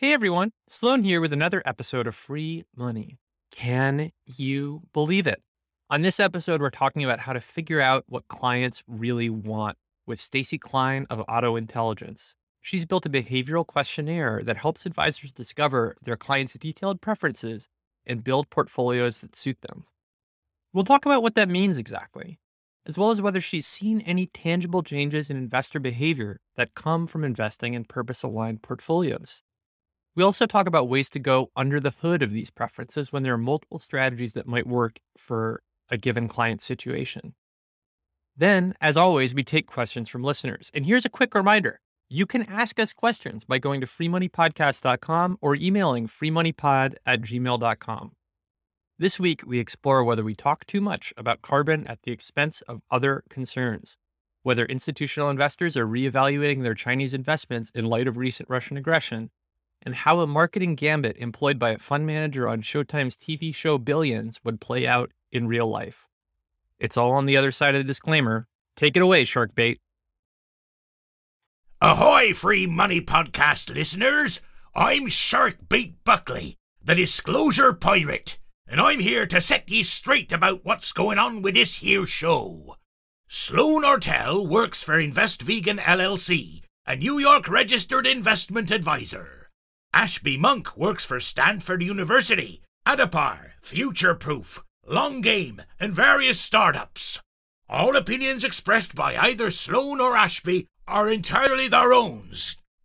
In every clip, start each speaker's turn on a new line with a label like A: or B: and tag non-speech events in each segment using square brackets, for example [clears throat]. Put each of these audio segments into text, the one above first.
A: Hey everyone, Sloane here with another episode of Free Money. Can you believe it? On this episode, we're talking about how to figure out what clients really want with Stacy Klein of Otto Intelligence. She's built a behavioral questionnaire that helps advisors discover their clients' detailed preferences and build portfolios that suit them. We'll talk about what that means exactly, as well as whether she's seen any tangible changes in investor behavior that come from investing in purpose aligned portfolios. We also talk about ways to go under the hood of these preferences when there are multiple strategies that might work for a given client situation. Then, as always, we take questions from listeners. And here's a quick reminder you can ask us questions by going to freemoneypodcast.com or emailing freemoneypod at gmail.com. This week, we explore whether we talk too much about carbon at the expense of other concerns, whether institutional investors are reevaluating their Chinese investments in light of recent Russian aggression, and how a marketing gambit employed by a fund manager on Showtime's TV show Billions would play out in real life. It's all on the other side of the disclaimer. Take it away, Sharkbait.
B: Ahoy, Free Money Podcast listeners! I'm Sharkbait Buckley, the Disclosure Pirate, and I'm here to set ye straight about what's going on with this here show. Sloane Ortel works for Invest Vegan LLC, a New York registered investment advisor. Ashby Monk works for Stanford University, Addepar, Future Proof, Long Game, and various startups. All opinions expressed by either Sloane or Ashby are entirely their own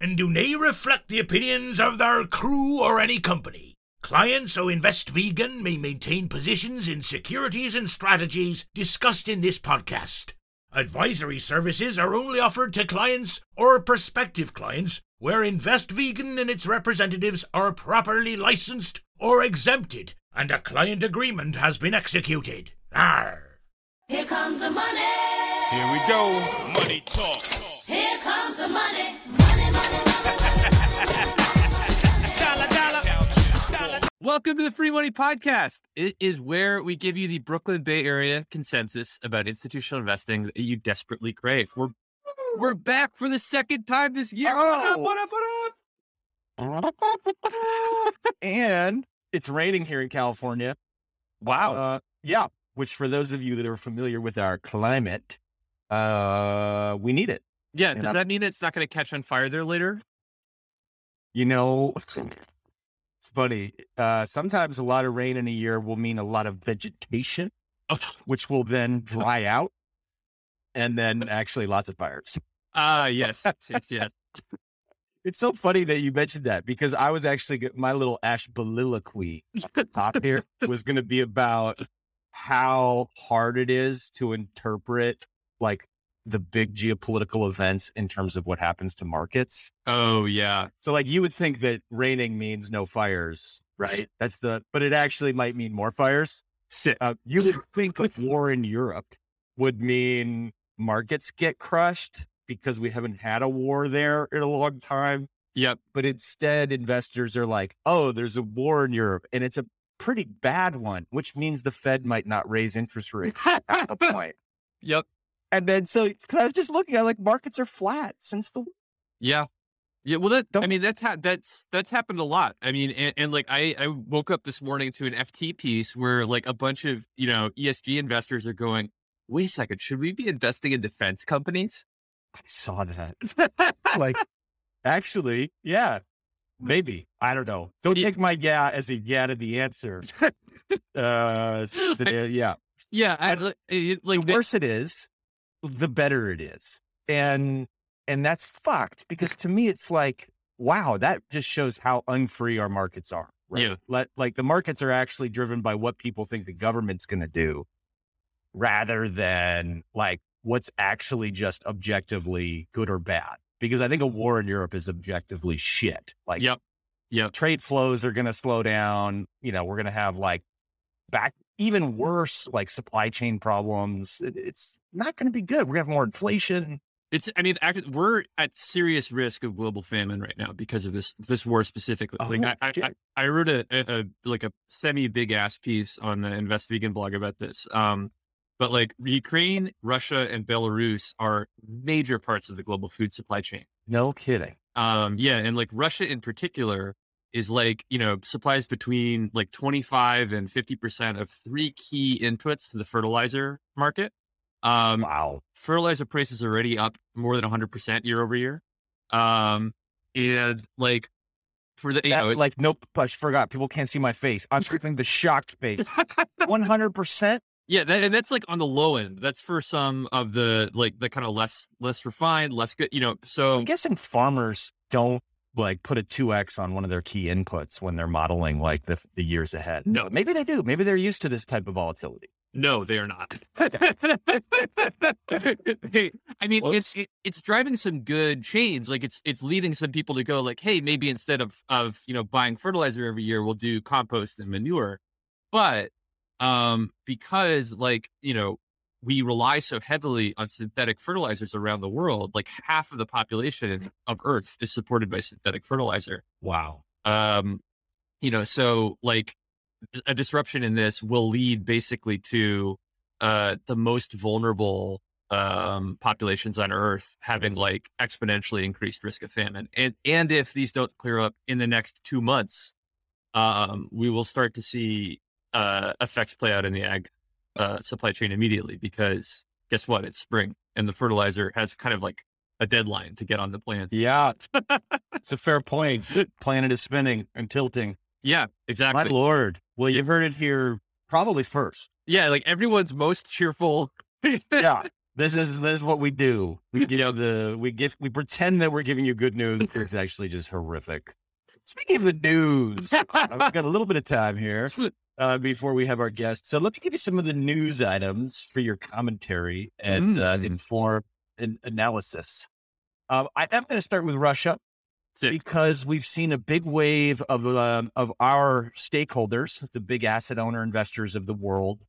B: and do not reflect the opinions of their crew or any company. Clients who invest vegan may maintain positions in securities and strategies discussed in this podcast. Advisory services are only offered to clients or prospective clients where Invest Vegan and its representatives are properly licensed or exempted and a client agreement has been executed. Arr.
C: Here comes the money.
D: Here we go. Money talk.
C: Here comes the money. Money, money,
A: Welcome to the Free Money Podcast. It is where we give you the Brooklyn Bay Area consensus about institutional investing that you desperately crave. We're we're back for the second time this year. What up, what up, what up? [laughs]
E: and it's raining here in California.
A: Wow.
E: Uh, yeah, which for those of you that are familiar with our climate, uh, we need it.
A: yeah,
E: and
A: does
E: I'm-
A: that mean it's not going to catch on fire there later?
E: You know, [laughs] it's funny. Uh, sometimes a lot of rain in a year will mean a lot of vegetation, which will then [laughs] dry out, and then actually lots of fires.
A: Ah, [laughs] yes, yes, yes.
E: It's so funny that you mentioned that because I was actually my little ash ashboliloquy talk here [laughs] was going to be about how hard it is to interpret like the big geopolitical events in terms of what happens to markets.
A: Oh, yeah.
E: So like you would think that raining means no fires, right? That's the but it actually might mean more fires.
A: Sick.
E: Uh, you would think a war in Europe would mean markets get crushed because we haven't had a war there in a long time.
A: Yep.
E: But instead, investors are like, oh, there's a war in Europe and it's a pretty bad one, which means the Fed might not raise interest rates at a point. [laughs]
A: Yep.
E: And then, so cause I was just looking at like markets are flat since the
A: Yeah. Yeah. Well, that, I
E: Don't-
A: mean, that's, ha- that's, that's happened a lot. I mean, and, and like, I, I woke up this morning to an FT piece where like a bunch of, you know, ESG investors are going, wait a second, should we be investing in defense companies?
E: I saw that. [laughs] like, actually, yeah, maybe. I don't know. Don't
A: Yeah.
E: take my yeah as a yeah to the answer. [laughs] uh, yeah.
A: yeah. I, li- like,
E: the- worse it is, the better it is. And and that's fucked because to me it's like, wow, that just shows how unfree our markets are. Right?
A: Yeah.
E: Let, like the markets are actually driven by what people think the government's going to do rather than like what's actually just objectively good or bad. Because I think a war in Europe is objectively shit. Like
A: Yep. Yep.
E: trade flows are going to slow down. You know, we're going to have like back even worse, like supply chain problems. It- it's not going to be good. We're going to have more inflation.
A: It's, I mean, we're at serious risk of global famine right now because of this this war specifically.
E: Oh,
A: like, I, I. I, wrote a, a, a like a semi big ass piece on the Invest Vegan blog about this. Um, but like Ukraine, Russia, and Belarus are major parts of the global food supply chain.
E: No kidding.
A: Um, yeah, and like Russia in particular is like, you know, supplies between like 25 and 50% of three key inputs to the fertilizer market. Um,
E: Wow.
A: fertilizer prices are already up more than 100% year over year. Um, and like for the,
E: That,
A: know, it-
E: like, nope, I forgot. People can't see my face. I'm [laughs] scraping the shocked face. [laughs] 100%?
A: yeah, that, and that's like on the low end. That's for some of the like the kind of less less refined, less good, you know. So
E: I'm guessing farmers don't like put a 2x on one of their key inputs when they're modeling like the, the years ahead.
A: No.
E: But maybe they do. Maybe they're used to this type of volatility.
A: No, they are not. [laughs] I mean, it's it, it's driving some good change. Like it's it's leading some people to go like, hey, maybe instead of of you know buying fertilizer every year, we'll do compost and manure. But um, because like you know we rely so heavily on synthetic fertilizers around the world, like half of the population of Earth is supported by synthetic fertilizer
E: Wow.
A: um you know so like a disruption in this will lead basically to uh the most vulnerable um populations on earth having like exponentially increased risk of famine and and if these don't clear up in the next 2 months um we will start to see uh effects play out in the ag uh supply chain immediately because guess what it's spring and the fertilizer has kind of like a deadline to get on the plant.
E: Yeah. [laughs] it's a fair point. Planet is spinning and tilting.
A: yeah exactly.
E: My lord. Well, you heard it here probably first.
A: Yeah, like everyone's most cheerful.
E: Yeah. [laughs] This is this is what we do. We give you the we give we pretend that we're giving you good news. [laughs] It's actually just horrific. Speaking of the news, I've got a little bit of time here uh, before we have our guest. So let me give you some of the news items for your commentary and uh,
A: Mm.
E: inform and analysis. Um, I, I'm going to start with Russia
A: Sick.
E: because we've seen a big wave of um, of our stakeholders, the big asset owner investors of the world,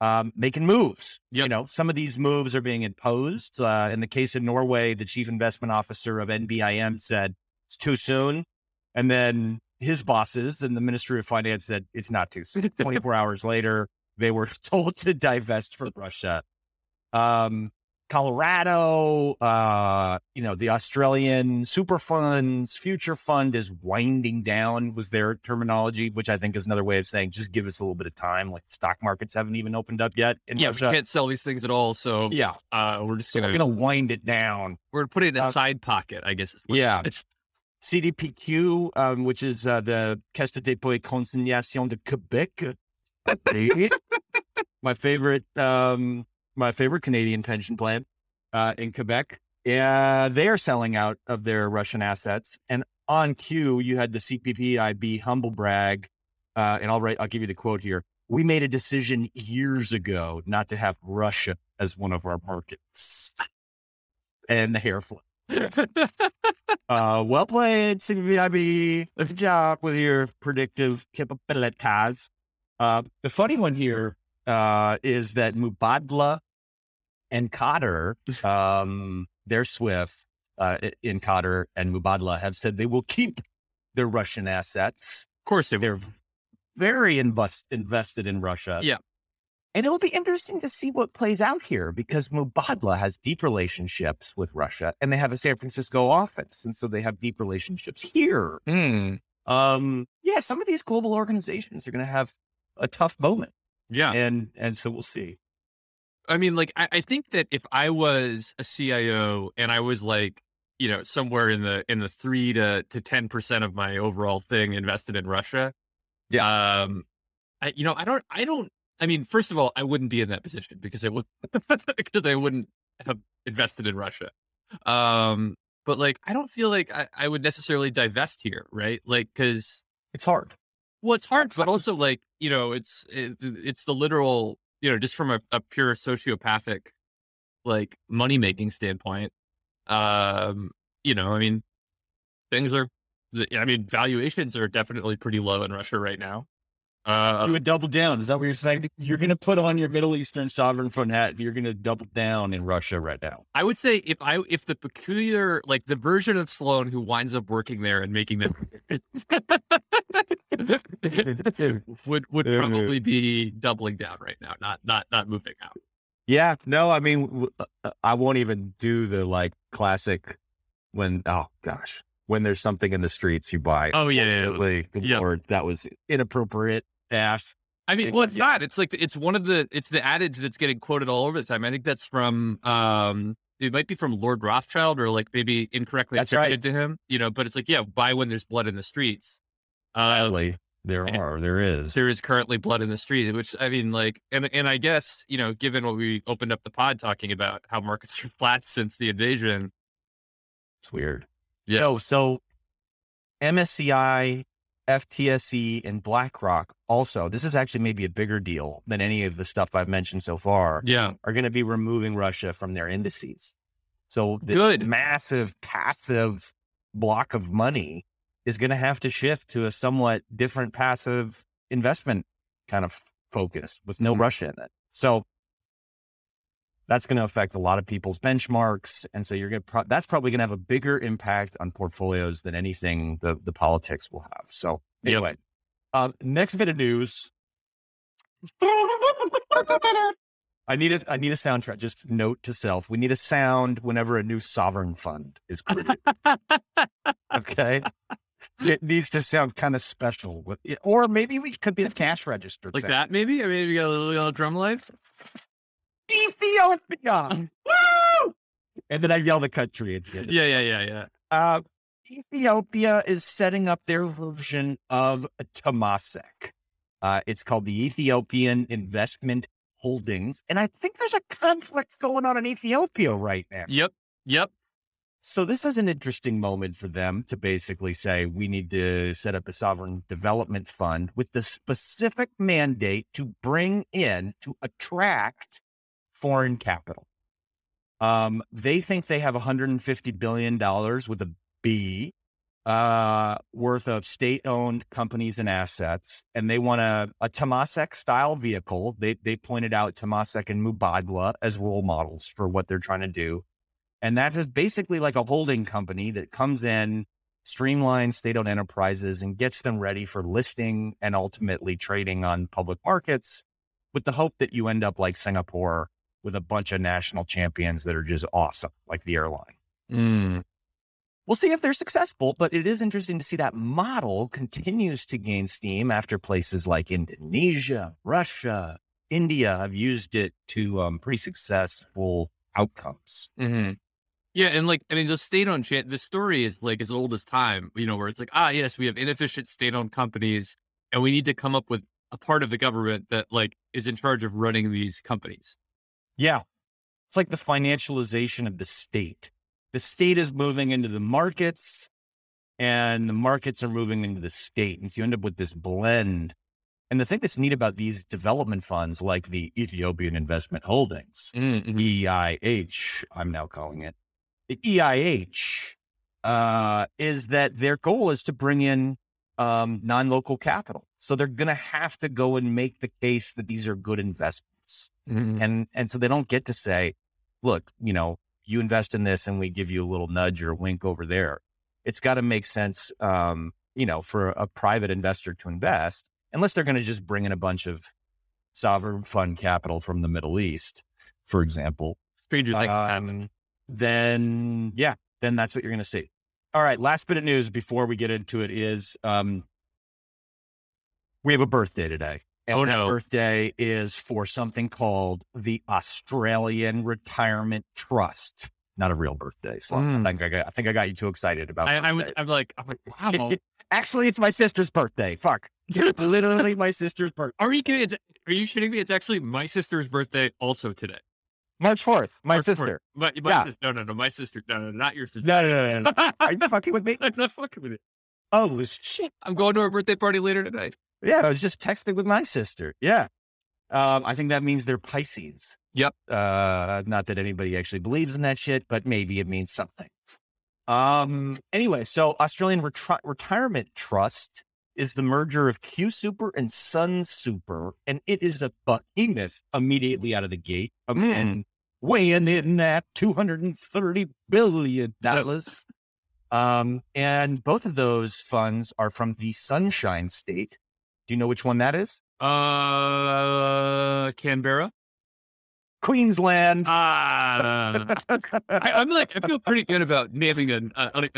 E: um, making moves. You know, some of these moves are being imposed. Uh, in the case of Norway, the chief investment officer of NBIM said it's too soon, and then his bosses and the Ministry of Finance said it's not too soon. [laughs] 24 hours later, they were [laughs] told to divest from Russia. Um, Colorado, uh, you know, the Australian super funds, future fund is winding down, was their terminology, which I think is another way of saying just give us a little bit of time. Like stock markets haven't even opened up yet. In
A: Yeah, we can't sell these things at all. So
E: Yeah.
A: uh, we're just
E: So
A: gonna
E: we're going to wind it down.
A: we're gonna put it in a
E: uh,
A: side pocket, I guess.
E: Yeah. [laughs]
A: it's-
E: CDPQ, um, which is uh, the Caisse de dépôt et consignation de Quebec. my favorite, um, my favorite Canadian pension plan uh, in Quebec. Yeah, they are selling out of their Russian assets. And on cue, you had the CPPIB humble brag, uh, and I'll write. I'll give you the quote here. We made a decision years ago not to have Russia as one of our markets. And the hair flip. Uh, well played, CPPIB. Good job with your predictive capabilities. Uh, the funny one here uh, is that Mubadala and Qatar, um, their SWIFT uh, in Qatar and Mubadala have said they will keep their Russian assets.
A: of course they
E: They're very invest- invested in Russia.
A: Yeah.
E: And it'll be interesting to see what plays out here because Mubadala has deep relationships with Russia and they have a San Francisco office. And so they have deep relationships here.
A: Hmm.
E: Um, yeah, some of these global organizations are going to have a tough moment.
A: Yeah.
E: And, and so we'll see.
A: I mean, like, I, I think that if I was a CIO and I was like, you know, somewhere in the in the three to to ten percent of my overall thing invested in Russia,
E: Yeah.
A: um, I you know, I don't, I don't. I mean, first of all, I wouldn't be in that position because I would [laughs] because I wouldn't have invested in Russia. Um, but like, I don't feel like I, I would necessarily divest here, right? Like, because
E: It's hard.
A: well, it's hard, but also like you know, it's it, it's the literal, you know, just from a, a pure sociopathic, like money making standpoint. Um, you know, I mean, things are, I mean, valuations are definitely pretty low in Russia right now. Uh,
E: you would double down. Is that what you're saying? You're going to put on your Middle Eastern sovereign fund hat. and You're going to double down in Russia right now.
A: I would say if I if the peculiar like the version of Sloane who winds up working there and making them [laughs] would would probably be doubling down right now, not not not moving out.
E: Yeah, no, I mean, uh, I won't even do the like classic when, oh gosh, when there's something in the streets you buy.
A: Oh, yeah, yeah, yeah.
E: Lord, that was inappropriate. Ash.
A: I mean, well, it's
E: Yeah.
A: not. It's like it's one of the it's the adage that's getting quoted all over the time. I think that's from um it might be from Lord Rothschild or like maybe incorrectly
E: That's right.
A: attributed to him, you know, but it's like, yeah, buy when there's blood in the streets. Uh
E: there are. There is.
A: there is currently blood in the street, which I mean, like, and and I guess you know, given what we opened up the pod talking about how markets [laughs] are flat since the invasion.
E: It's weird.
A: Yeah.
E: No, so MSCI, FTSE, and BlackRock also, this is actually maybe a bigger deal than any of the stuff I've mentioned so far,
A: Yeah,
E: are going to be removing Russia from their indices. So this
A: Good.
E: massive passive block of money is going to have to shift to a somewhat different passive investment kind of focus with no
A: Mhm.
E: Russia in it. So that's going to affect a lot of people's benchmarks, and so you're going to pro- that's probably going to have a bigger impact on portfolios than anything the the politics will have. So
A: Yep.
E: anyway, uh, next bit of news. I need a I need a soundtrack. Just note to self: we need a sound whenever a new sovereign fund is created. [laughs] okay, it needs to sound kind of special, or maybe we could be a cash register,
A: like
E: sound.
A: that maybe. I mean, we got a little, little drum life.
E: Ethiopia, woo! And then I yell the country at the end.
A: Yeah, yeah, yeah, yeah.
E: Uh, Ethiopia is setting up their version of Temasek. Uh, it's called the Ethiopian Investment Holdings. And I think there's a conflict going on in Ethiopia right now.
A: Yep, yep.
E: So this is an interesting moment for them to basically say, we need to set up a sovereign development fund with the specific mandate to bring in, to attract foreign capital. Um, they think they have $150 billion with a B uh, worth of state owned companies and assets. And they want a, a Temasek style vehicle. They, they pointed out Temasek and Mubadala as role models for what they're trying to do. And that is basically like a holding company that comes in, streamlines state owned enterprises, and gets them ready for listing and ultimately trading on public markets with the hope that you end up like Singapore with a bunch of national champions that are just awesome, like the airline.
A: Mm.
E: We'll see if they're successful, but it is interesting to see that model continues to gain steam after places like Indonesia, Russia, India have used it to um, pretty successful outcomes.
A: hmm Yeah, and like I mean, the state-owned cha- the story is like as old as time. You know, where it's like, ah, yes, we have inefficient state-owned companies, and we need to come up with a part of the government that like is in charge of running these companies.
E: Yeah. It's like the financialization of the state. The state is moving into the markets and the markets are moving into the state. And so you end up with this blend. And the thing that's neat about these development funds, like the Ethiopian Investment Holdings,
A: Mm-hmm.
E: EIH, I'm now calling it, the EIH, uh, is that their goal is to bring in um, non local capital. So they're going to have to go and make the case that these are good investments
A: Mm-hmm.
E: and and so they don't get to say look you know you invest in this and we give you a little nudge or a wink over there it's got to make sense um you know for a private investor to invest unless they're going to just bring in a bunch of sovereign fund capital from the middle east for example
A: Stranger
E: Uh,
A: happen.
E: then yeah then that's what you're going to see all right last bit of news before we get into it is um we have a birthday today and
A: Oh, no.
E: birthday is for something called the Australian Retirement Trust. Not a real birthday. So
A: Mm.
E: I think I got I think I got you too excited about
A: I, I was. I'm like I'm like wow.
E: Actually, it's my sister's birthday. Fuck. [laughs] [laughs] Literally my sister's birthday.
A: Are you kidding? It's, are you shitting me? It's actually my sister's birthday also today.
E: March 4th. My
A: March 4th.
E: sister.
A: My, my
E: Yeah.
A: sister. No, no, no. My sister. No, no, not your sister.
E: No, no, no, no. no. Are you fucking with me? [laughs]
A: I'm not fucking with it.
E: Oh shit.
A: I'm going to her birthday party later tonight.
E: Yeah, I was just texting with my sister. Yeah. Um, I think that means they're Pisces.
A: Yep.
E: Uh, not that anybody actually believes in that shit, but maybe it means something. Um, anyway, so Australian Retri- Retirement Trust is the merger of QSuper and Sunsuper, and it is a behemoth immediately out of the gate. Um,
A: Mm.
E: And weighing in at $230 billion. [laughs] Um, and both of those funds are from the Sunshine State. Do you know which one that is?
A: Uh, Canberra.
E: Queensland.
A: Ah, I, I'm like, I feel pretty good about naming an, uh,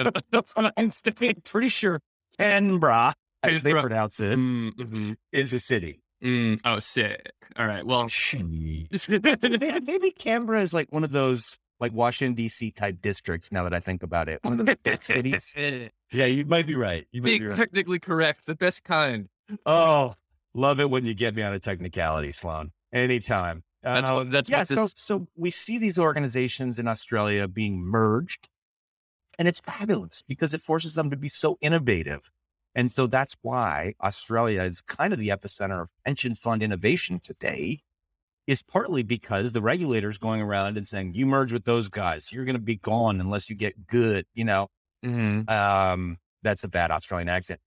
A: an, an, state.
E: Pretty sure Canberra, as they pronounce it,
A: Mm, mhm.
E: is a city.
A: Mm, oh, sick. All right. Well, [laughs]
E: Maybe Canberra is like one of those like Washington D.C. type districts. Now that I think about it, one of the big cities. [laughs] Yeah, you might be right. You might be
A: being
E: right.
A: technically correct, the best kind.
E: Oh, love it when you get me on a technicality, Sloane. Anytime.
A: That's
E: Uh,
A: what. That's
E: yeah, so, so we see these organizations in Australia being merged, and it's fabulous because it forces them to be so innovative. And so that's why Australia is kind of the epicenter of pension fund innovation today, is partly because the regulators going around and saying, you merge with those guys, you're going to be gone unless you get good, you know,
A: Mhm.
E: um, that's a bad Australian accent.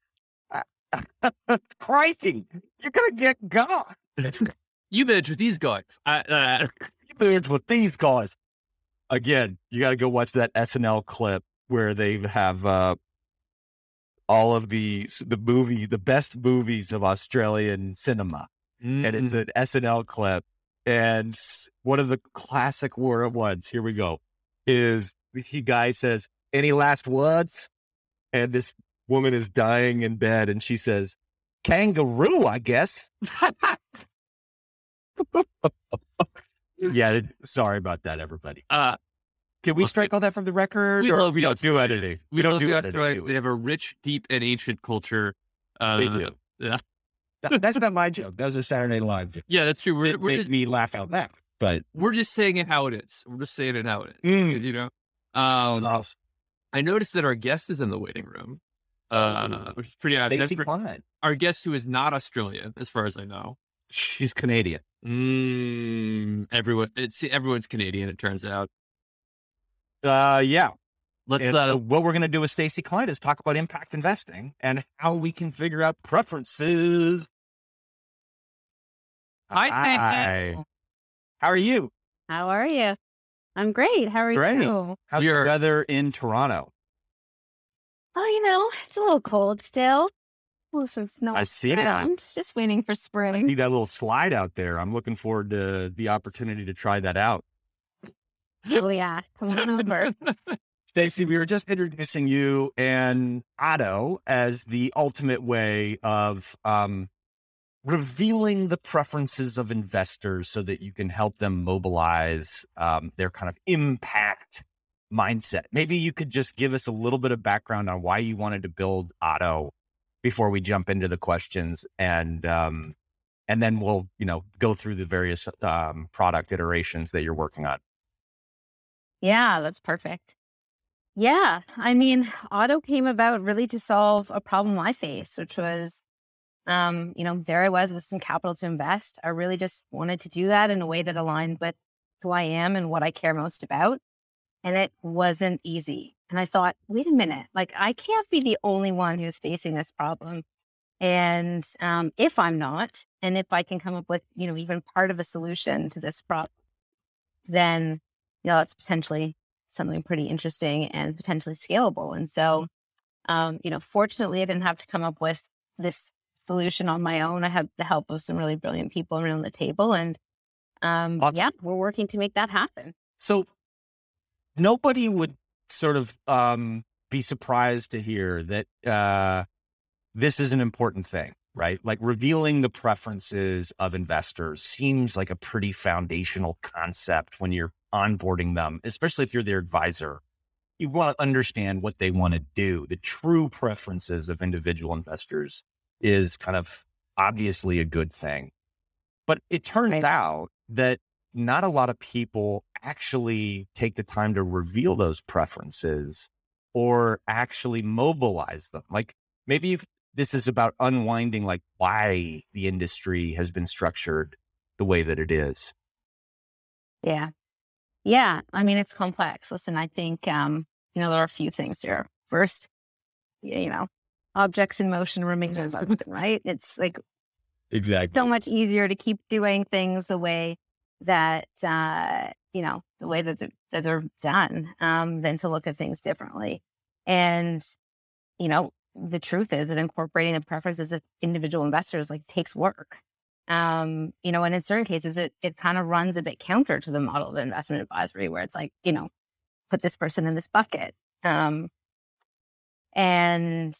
E: [laughs] Crikey, you're to get gone.
A: You merge with these guys. I, uh, [laughs]
E: You merge with these guys. Again, you got to go watch that SNL clip where they have uh, all of the the movie, the best movies of Australian cinema, and it's an SNL clip. And one of the classic war word ones, here we go, is he guy says, "Any last words?" And this woman is dying in bed, and she says, "Kangaroo, I guess." yeah, sorry about that, everybody.
A: uh,
E: Can we strike all that from the record?
A: We
E: or
A: love
E: we don't do editing. We don't do editing. Do
A: They have a rich, deep, and ancient culture. Uh,
E: They do.
A: yeah.
E: That- [laughs] that's not my joke. That was a Saturday Night Live joke.
A: Yeah, that's true. We're,
E: It
A: we're, just,
E: me laugh out loud. But
A: we're just saying it how it is. We're just saying it how it is.
E: Mm.
A: You know? Um, I noticed that our guest is in the waiting room, uh, which is pretty odd. That's
E: Stacey
A: for-
E: Klein.
A: our guest who is not Australian, as far as I know.
E: She's Canadian.
A: Mm, everyone, it's everyone's Canadian. It turns out.
E: Uh, yeah.
A: Let's.
E: And,
A: uh,
E: uh, what we're going to do with Stacey Klein is talk about impact investing and how we can figure out preferences.
F: Hi,
E: Hi. How are you?
F: How are you? I'm great. How are
E: Great.
F: you?
E: How's
A: We
E: the weather in Toronto?
F: Oh, you know, it's a little cold still. Oh, some snow.
E: I see it.
F: I'm Just waiting for
E: I
F: spring.
E: see that little slide out there. I'm looking forward to the opportunity to try that out.
F: Oh yeah, come on over. [laughs]
E: Stacey, we were just introducing you and Otto as the ultimate way of um, revealing the preferences of investors so that you can help them mobilize um, their kind of impact mindset. Maybe you could just give us a little bit of background on why you wanted to build Otto before we jump into the questions and um, and then we'll you know go through the various um, product iterations that you're working on.
F: Yeah, that's perfect. Yeah, I mean, Otto came about really to solve a problem I faced, which was, um, you know, there I was with some capital to invest. I really just wanted to do that in a way that aligned with who I am and what I care most about. And it wasn't easy. And I thought, wait a minute, like I can't be the only one who's facing this problem. And um, if I'm not, and if I can come up with, you know, even part of a solution to this problem, then you know, that's potentially something pretty interesting and potentially scalable. And so, um, you know, fortunately, I didn't have to come up with this solution on my own. I had the help of some really brilliant people around the table, and um,
E: Awesome.
F: yeah, we're working to make that happen.
E: So nobody would sort of um, be surprised to hear that uh, this is an important thing, right? Like revealing the preferences of investors seems like a pretty foundational concept when you're onboarding them, especially if you're their advisor. You want to understand what they want to do. The true preferences of individual investors is kind of obviously a good thing. But it turns
F: Right.
E: out that not a lot of people actually take the time to reveal those preferences or actually mobilize them. Like maybe this is about unwinding like why the industry has been structured the way that it is.
F: Yeah, yeah. I mean, it's complex. Listen, I think um, you know there are a few things here. First, you know, objects in motion remain [laughs] in motion, right? It's like
E: Exactly.
F: so much easier to keep doing things the way that uh, you know the way that they're, that they're done um, than to look at things differently. And you know, the truth is that incorporating the preferences of individual investors like takes work. Um, you know, and in certain cases, it it kind of runs a bit counter to the model of investment advisory, where it's like, you know, put this person in this bucket. Um, and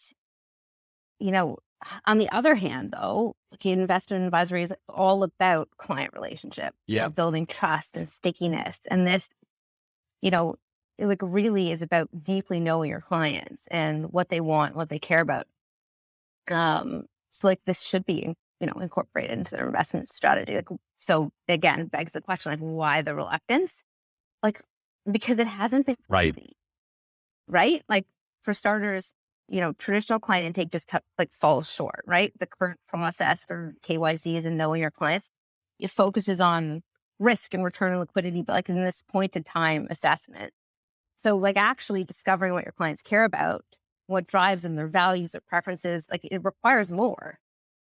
F: you know, on the other hand, though, investment advisory is all about client relationship,
E: Yeah.
F: building trust and stickiness, and this, you know, it like really is about deeply knowing your clients and what they want, what they care about. Um, so like this should be, you know, incorporated into their investment strategy. Like, so again, begs the question, like, why the reluctance? Like, because it hasn't been
E: Right.
F: easy, right? Like for starters, you know, traditional client intake just t- like falls short, right? The current process for KYC KYCs and knowing your clients, it focuses on risk and return and liquidity, but like in this point in time assessment. So like actually discovering what your clients care about, what drives them, their values, their preferences, like it requires more.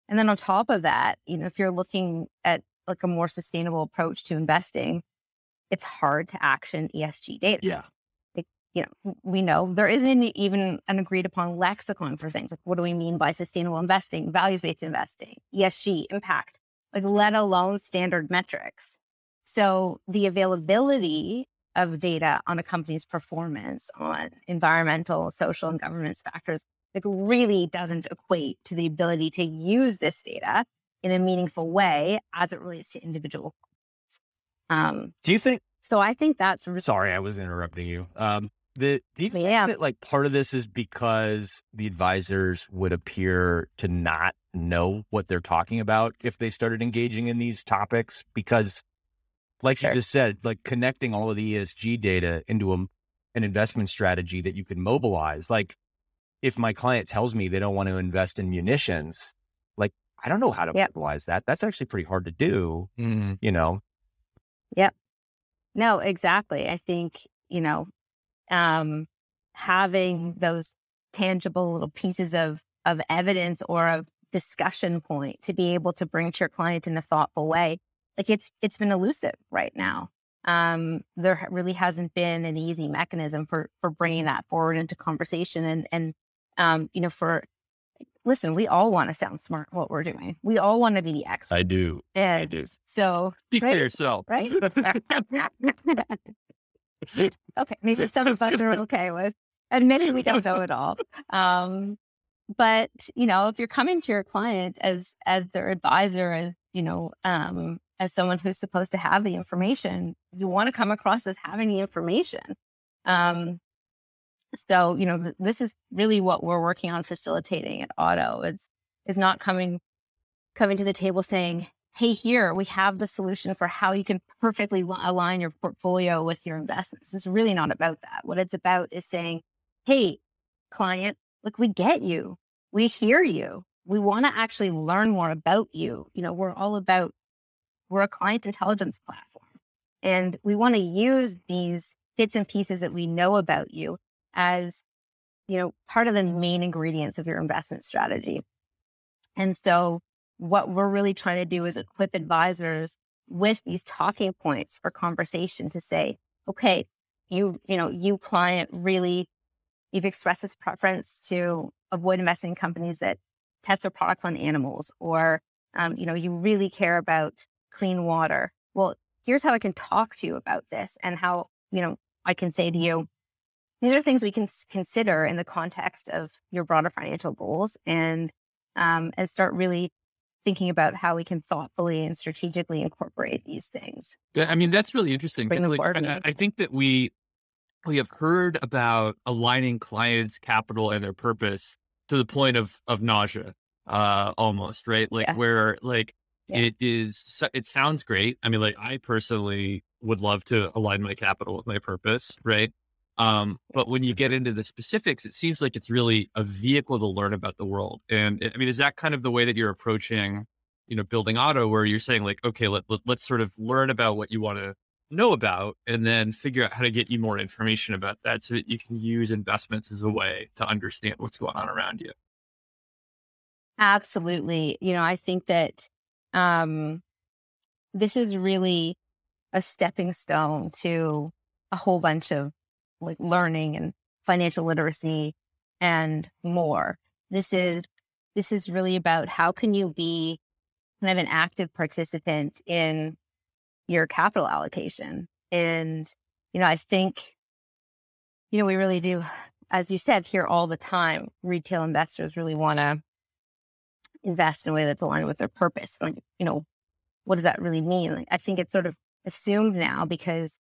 F: And then on top of that, you know, if you're looking at like a more sustainable approach to investing, it's hard to action ESG data
E: Yeah.
F: You know, we know there isn't even an agreed upon lexicon for things like what do we mean by sustainable investing, values based investing, ESG, impact, like let alone standard metrics. So the availability of data on a company's performance on environmental, social, and governance factors like really doesn't equate to the ability to use this data in a meaningful way as it relates to individual. Um,
E: Do you think?
F: so I think that's really
E: Sorry, I was interrupting you. Um, the do you think
F: Yeah.
E: that like part of this is because the advisors would appear to not know what they're talking about if they started engaging in these topics? Because, like
F: Sure.
E: you just said, like connecting all of the ESG data into a, an investment strategy that you can mobilize. Like, if my client tells me they don't want to invest in munitions, like I don't know how to
F: Yep.
E: mobilize that. That's actually pretty hard to do.
A: Mm.
E: You know? Yep.
F: No, exactly. I think, you know, um, having those tangible little pieces of of evidence or a discussion point to be able to bring to your client in a thoughtful way, like it's it's been elusive right now. Um, there really hasn't been an easy mechanism for for bringing that forward into conversation and and um, you know, for listen, we all want to sound smart what we're doing. We all want to be the expert.
E: I do.
F: And
E: do.
F: So
A: Speak
F: Right.
A: for yourself.
F: right? [laughs] [laughs] [laughs] okay, maybe some of us are [laughs] okay with admitting we don't know it all. Um, but you know, if you're coming to your client as as their advisor, as you know, um, as someone who's supposed to have the information, you want to come across as having the information. Um, so you know, th- this is really what we're working on facilitating at Otto. It's is not coming coming to the table saying, hey, here we have the solution for how you can perfectly align your portfolio with your investments. It's really not about that. What it's about is saying, hey, client, look, we get you. We hear you. We want to actually learn more about you. You know, we're all about, we're a client intelligence platform. And we want to use these bits and pieces that we know about you as, you know, part of the main ingredients of your investment strategy. And so what we're really trying to do is equip advisors with these talking points for conversation to say, okay, you, you know, you client really, you've expressed this preference to avoid investing in companies that test their products on animals, or, um, you know, you really care about clean water. Well, here's how I can talk to you about this and how, you know, I can say to you, these are things we can consider in the context of your broader financial goals and, um, and start really thinking about how we can thoughtfully and strategically incorporate these things.
A: Yeah, I mean that's really interesting.
F: Bring
A: 'cause,
F: them
A: like, I. I think that we we have heard about aligning clients' capital and their purpose to the point of of nausea, uh, almost right. Like
F: Yeah.
A: where like
F: Yeah.
A: it is. It sounds great. I mean, like I personally would love to align my capital with my purpose, right? Um, but when you get into the specifics, it seems like it's really a vehicle to learn about the world. And I mean, is that kind of the way that you're approaching, you know, building Otto, where you're saying like, okay, let, let let's sort of learn about what you want to know about, and then figure out how to get you more information about that, so that you can use investments as a way to understand what's going on around you.
F: Absolutely. You know, I think that um, this is really a stepping stone to a whole bunch of like learning and financial literacy and more. This is this is really about how can you be kind of an active participant in your capital allocation. And, you know, I think, you know, we really do, as you said, here all the time, retail investors really want to invest in a way that's aligned with their purpose. Like, you know, what does that really mean? Like, I think it's sort of assumed now because,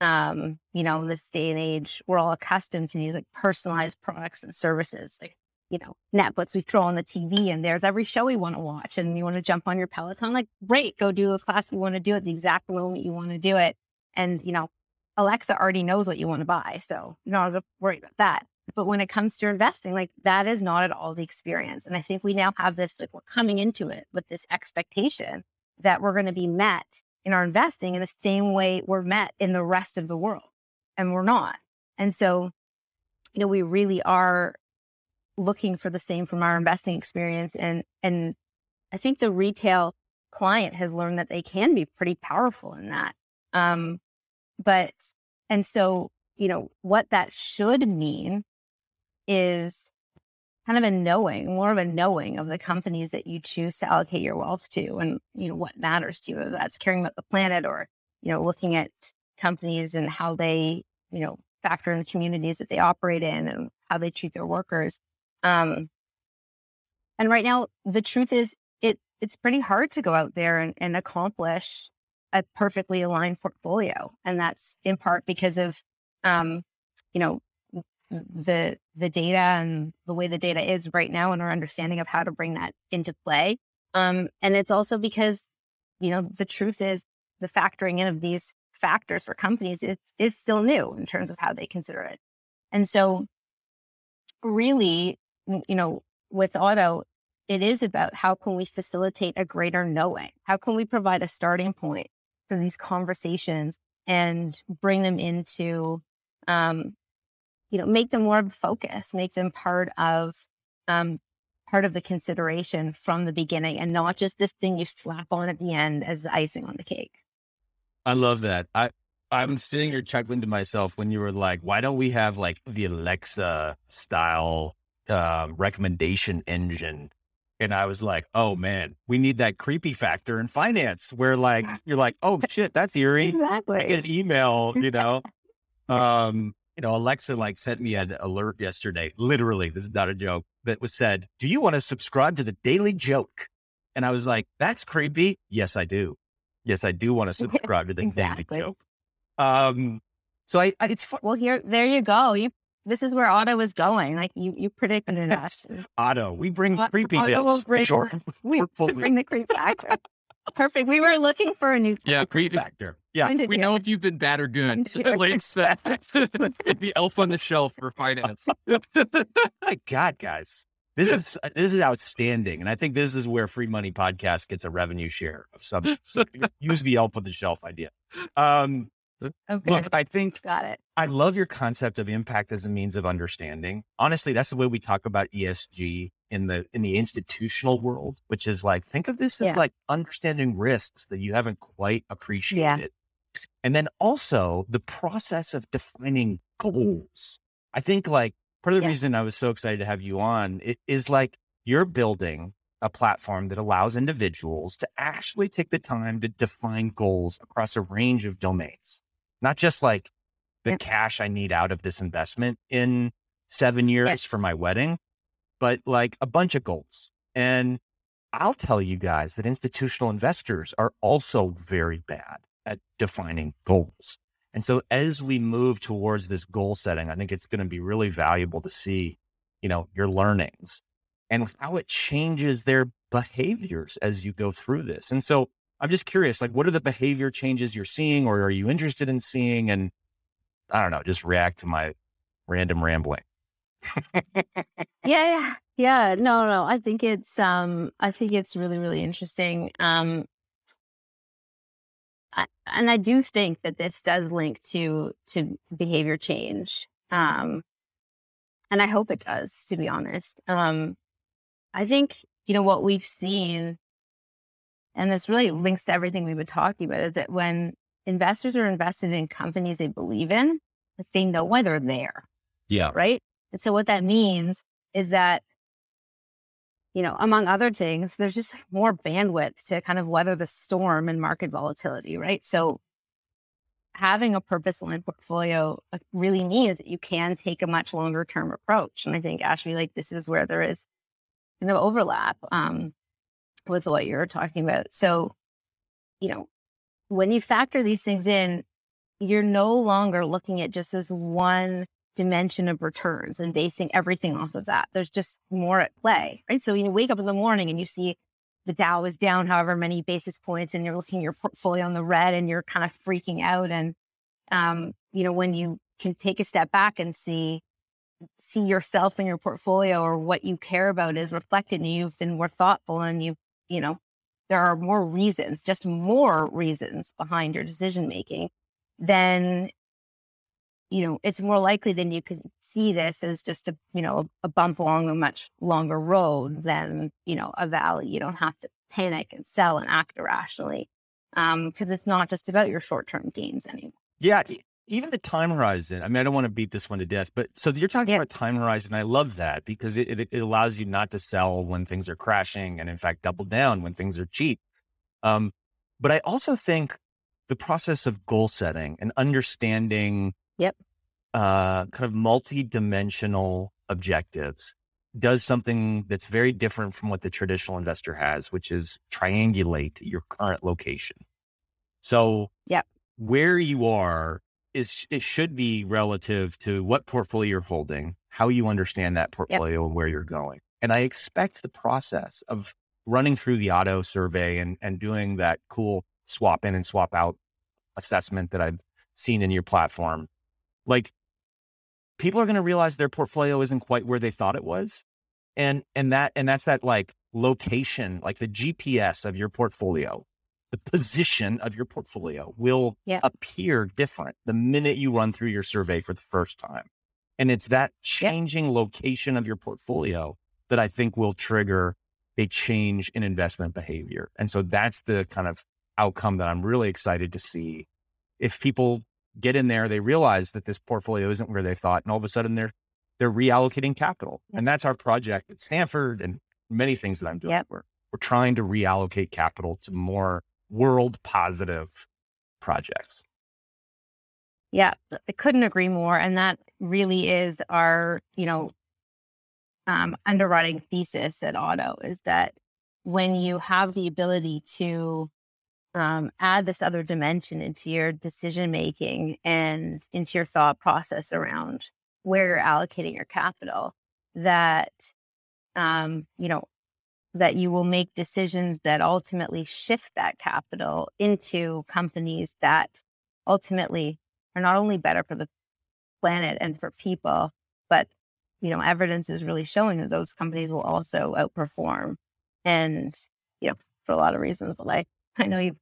F: um, you know, in this day and age, we're all accustomed to these like personalized products and services. Like, you know, Netflix, we throw on the TV and there's every show we want to watch and you want to jump on your Peloton, like great, go do the class you want to do it the exact moment you want to do it. And, you know, Alexa already knows what you want to buy. So you don't have to worry about that. But when it comes to investing, like that is not at all the experience. And I think we now have this, like we're coming into it with this expectation that we're going to be met in our investing in the same way we're met in the rest of the world. And we're not. And so, you know, we really are looking for the same from our investing experience. And and I think the retail client has learned that they can be pretty powerful in that. Um, but and so, you know, what that should mean is kind of a knowing, more of a knowing of the companies that you choose to allocate your wealth to and, you know, what matters to you, whether that's caring about the planet or, you know, looking at companies and how they, you know, factor in the communities that they operate in and how they treat their workers. Um, and right now, the truth is, it it's pretty hard to go out there and, and accomplish a perfectly aligned portfolio, and that's in part because of, um, you know, the the data and the way the data is right now, and our understanding of how to bring that into play. Um, and it's also because, you know, the truth is the factoring in of these factors for companies is, is still new in terms of how they consider it. And so, really, you know, with Otto, it is about how can we facilitate a greater knowing? How can we provide a starting point for these conversations and bring them into, um, you know, make them more of a focus, make them part of, um, part of the consideration from the beginning and not just this thing you slap on at the end as the icing on the cake.
E: I love that. I I'm sitting here chuckling to myself when you were like, "Why don't we have like the Alexa style uh, recommendation engine?" And I was like, "Oh man, we need that creepy factor in finance, where like you're like, oh shit, that's eerie." I get an email, you know. [laughs] Um, you know, Alexa like sent me an alert yesterday. Literally, this is not a joke. That was said, "Do you want to subscribe to the Daily Joke?" And I was like, "That's creepy." Yes, I do. Yes, I do want to [laughs] subscribe to the
F: Exactly.
E: Daily Joke. Um, so I, I it's fun.
F: Well, here, there you go. You, this is where Otto is going. Like you, you predicted it.
E: Otto. We bring creepy
F: Otto bring-
E: Sure. [laughs] [laughs]
F: We
E: Portfolio
F: bring the creep factor. Perfect. We were looking for a new.
A: Yeah, creepy.
E: factor. Yeah.
A: We
F: here.
A: know if you've been bad or good. So
F: Yeah.
A: it's uh, the elf on the shelf for finance. [laughs]
E: My God, guys. This is this is outstanding. And I think this is where Free Money Podcast gets a revenue share of some use the Elf on the Shelf idea. Um,
F: Okay.
E: look, I think
F: Got it.
E: I love your concept of impact as a means of understanding. Honestly, that's the way we talk about ESG in the in the institutional world, which is like think of this as like understanding risks that you haven't quite appreciated. And then also the process of defining goals. I think like part of the
F: Yeah.
E: reason I was so excited to have you on it is like you're building a platform that allows individuals to actually take the time to define goals across a range of domains. Not just like the
F: Yep.
E: cash I need out of this investment in seven years
F: Yes.
E: for my wedding, but like a bunch of goals. And I'll tell you guys that institutional investors are also very bad at defining goals. And so as we move towards this goal setting, I think it's going to be really valuable to see, you know, your learnings and how it changes their behaviors as you go through this. And so I'm just curious, like, what are the behavior changes you're seeing or are you interested in seeing? And I don't know, just react to my random rambling. [laughs]
F: Yeah, yeah, yeah. No, no. I think it's um. I think it's really, really interesting. Um. And I do think that this does link to to behavior change. Um. And I hope it does. To be honest. Um. I think you know what we've seen, and this really links to everything we've been talking about, is that when investors are invested in companies they believe in, like they know why they're there
E: Yeah.
F: right? And so what that means is that, you know, among other things, there's just more bandwidth to kind of weather the storm and market volatility, right? So having a purpose aligned portfolio really means that you can take a much longer term approach. And I think Ashby, like this is where there is kind of overlap um, with what you're talking about. So, you know, when you factor these things in, you're no longer looking at just as one dimension of returns and basing everything off of that. There's just more at play, right? So you wake up in the morning and you see the Dow is down however many basis points and you're looking at your portfolio on the red and you're kind of freaking out. And, um, you know, when you can take a step back and see, see yourself in your portfolio or what you care about is reflected and you've been more thoughtful and you, you know, there are more reasons, just more reasons behind your decision making, then you know, it's more likely than you could see this as just a, you know, a bump along a much longer road than, you know, a valley. You don't have to panic and sell and act irrationally because um, it's not just about your short term gains anymore.
E: Yeah. Even the time horizon. I mean, I don't want to beat this one to death, but so you're talking yeah. about time horizon. I love that because it, it, it, allows you not to sell when things are crashing and, in fact, double down when things are cheap. Um, but I also think the process of goal setting and understanding
F: Yep.
E: Uh, kind of multi-dimensional objectives does something that's very different from what the traditional investor has, which is triangulate your current location. So,
F: yep.
E: where you are is it should be relative to what portfolio you're holding, how you understand that portfolio, yep. and where you're going. And I expect the process of running through the Otto survey and and doing that cool swap in and swap out assessment that I've seen in your platform like people are going to realize their portfolio isn't quite where they thought it was. And, and that, and that's that like location, like the GPS of your portfolio, the position of your portfolio will
F: yeah.
E: appear different the minute you run through your survey for the first time. And it's that changing yeah. location of your portfolio that I think will trigger a change in investment behavior. And so that's the kind of outcome that I'm really excited to see. If people get in there, they realize that this portfolio isn't where they thought, and all of a sudden they're they're reallocating capital. Yep. And that's our project at Stanford and many things that I'm doing.
F: Yep.
E: We're we're trying to reallocate capital to more world positive projects.
F: Yeah, I couldn't agree more. And that really is our, you know, um, underwriting thesis at Otto is that when you have the ability to um, add this other dimension into your decision making and into your thought process around where you're allocating your capital that um, you know that you will make decisions that ultimately shift that capital into companies that ultimately are not only better for the planet and for people but you know evidence is really showing that those companies will also outperform and you know for a lot of reasons like i know you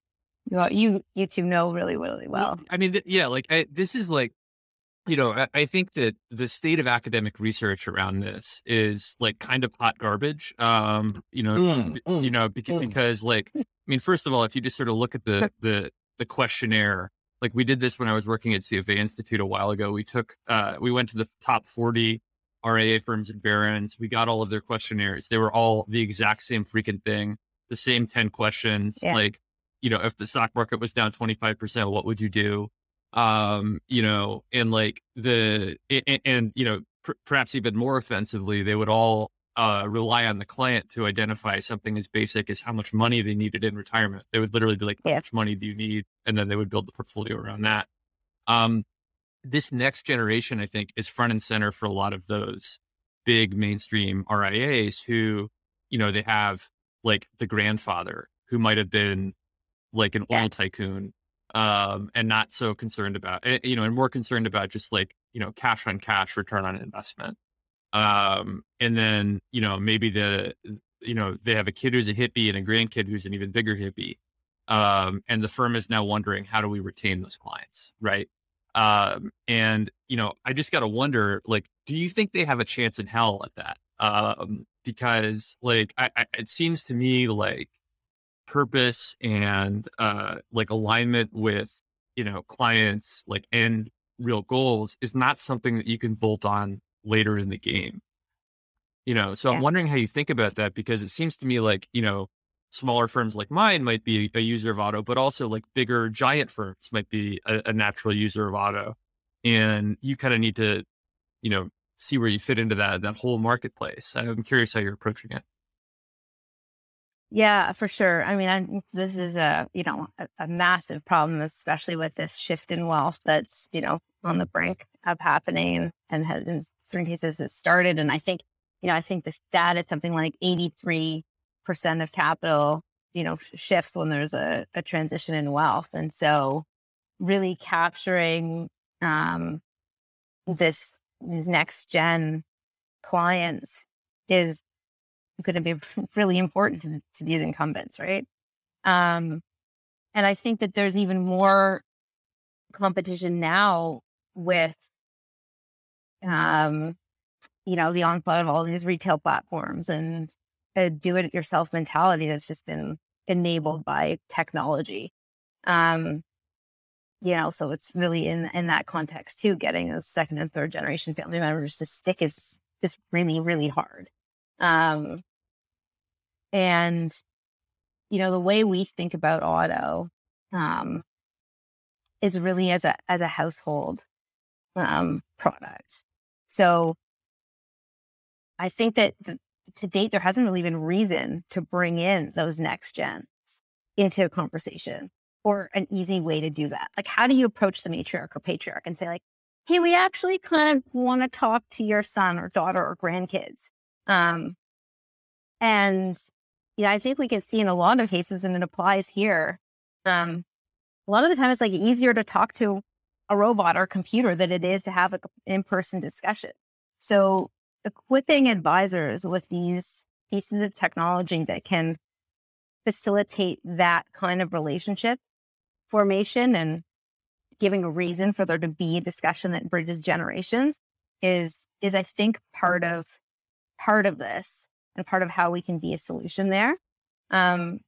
F: well, you you two know really really well.
A: I mean, th- yeah, like I, this is like, you know, I, I, think that the state of academic research around this is like kind of hot garbage. Um, you know,
E: mm, mm,
A: you know, because, mm. because like, [laughs] I mean, first of all, if you just sort of look at the the the questionnaire, like we did this when I was working at CFA Institute a while ago. We took, uh, we went to the top forty RIA firms and Barron's. We got all of their questionnaires. They were all the exact same freaking thing, the same ten questions,
F: yeah.
A: like you know, if the stock market was down 25%, what would you do? Um, you know, and like the, and, and you know, pr- perhaps even more offensively, they would all uh, rely on the client to identify something as basic as how much money they needed in retirement. They would literally be like, how much money do you need? And then they would build the portfolio around that. Um, this next generation, I think, is front and center for a lot of those big mainstream RIAs who, you know, they have like the grandfather who might have been like an yeah. oil tycoon um, and not so concerned about eh, you know and more concerned about just like you know cash on cash return on investment. Um, and then you know maybe the you know they have a kid who's a hippie and a grandkid who's an even bigger hippie um, and the firm is now wondering how do we retain those clients? Right? Um, and you know i just got to wonder like do you think they have a chance in hell at that? Um, because like I, I, it seems to me like purpose and uh, like alignment with you know clients like and real goals is not something that you can bolt on later in the game You know, so I'm wondering how you think about that because it seems to me like, you know, smaller firms like mine might be a user of Otto, but also like bigger giant firms might be a, a natural user of Otto. And you kind of need to, you know, see where you fit into that that whole marketplace. I'm curious how you're approaching it.
F: Yeah, for sure. I mean, I, this is a you know a, a massive problem, especially with this shift in wealth that's you know on the brink of happening and has in certain cases has started. And I think you know I think the stat is something like eighty three percent of capital you know shifts when there's a, a transition in wealth, and so really capturing um, this these next gen clients is going to be really important to, to these incumbents, right? Um, and I think that there's even more competition now with, um, you know, the onslaught of all these retail platforms and a do-it-yourself mentality that's just been enabled by technology. Um, you know, so it's really in in that context too. Getting those second and third generation family members to stick is is really really hard. Um, and you know, the way we think about Otto um, is really as a as a household um, product. So I think that the, to date there hasn't really been reason to bring in those next gens into a conversation or an easy way to do that. Like, how do you approach the matriarch or patriarch and say, like, hey, we actually kind of want to talk to your son or daughter or grandkids? Um, and yeah, I think we can see in a lot of cases, and it applies here. Um, a lot of the time, it's like easier to talk to a robot or computer than it is to have an in-person discussion. So, equipping advisors with these pieces of technology that can facilitate that kind of relationship formation and giving a reason for there to be a discussion that bridges generations is is I think part of part of this and part of how we can be a solution there. Um,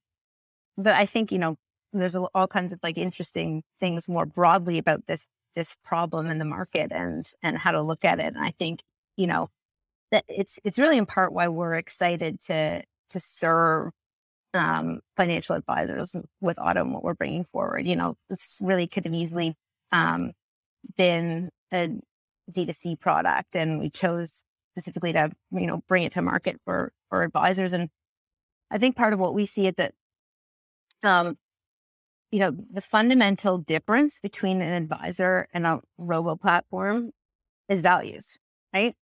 F: but I think you know there's all kinds of like interesting things more broadly about this this problem in the market and and how to look at it. And I think you know that it's it's really in part why we're excited to to serve um, financial advisors with Otto and what we're bringing forward. You know, this really could have easily um, been a D2C product, and we chose specifically to you know bring it to market for for advisors. And I think part of what we see is that, um, you know, the fundamental difference between an advisor and a robo platform is values, right?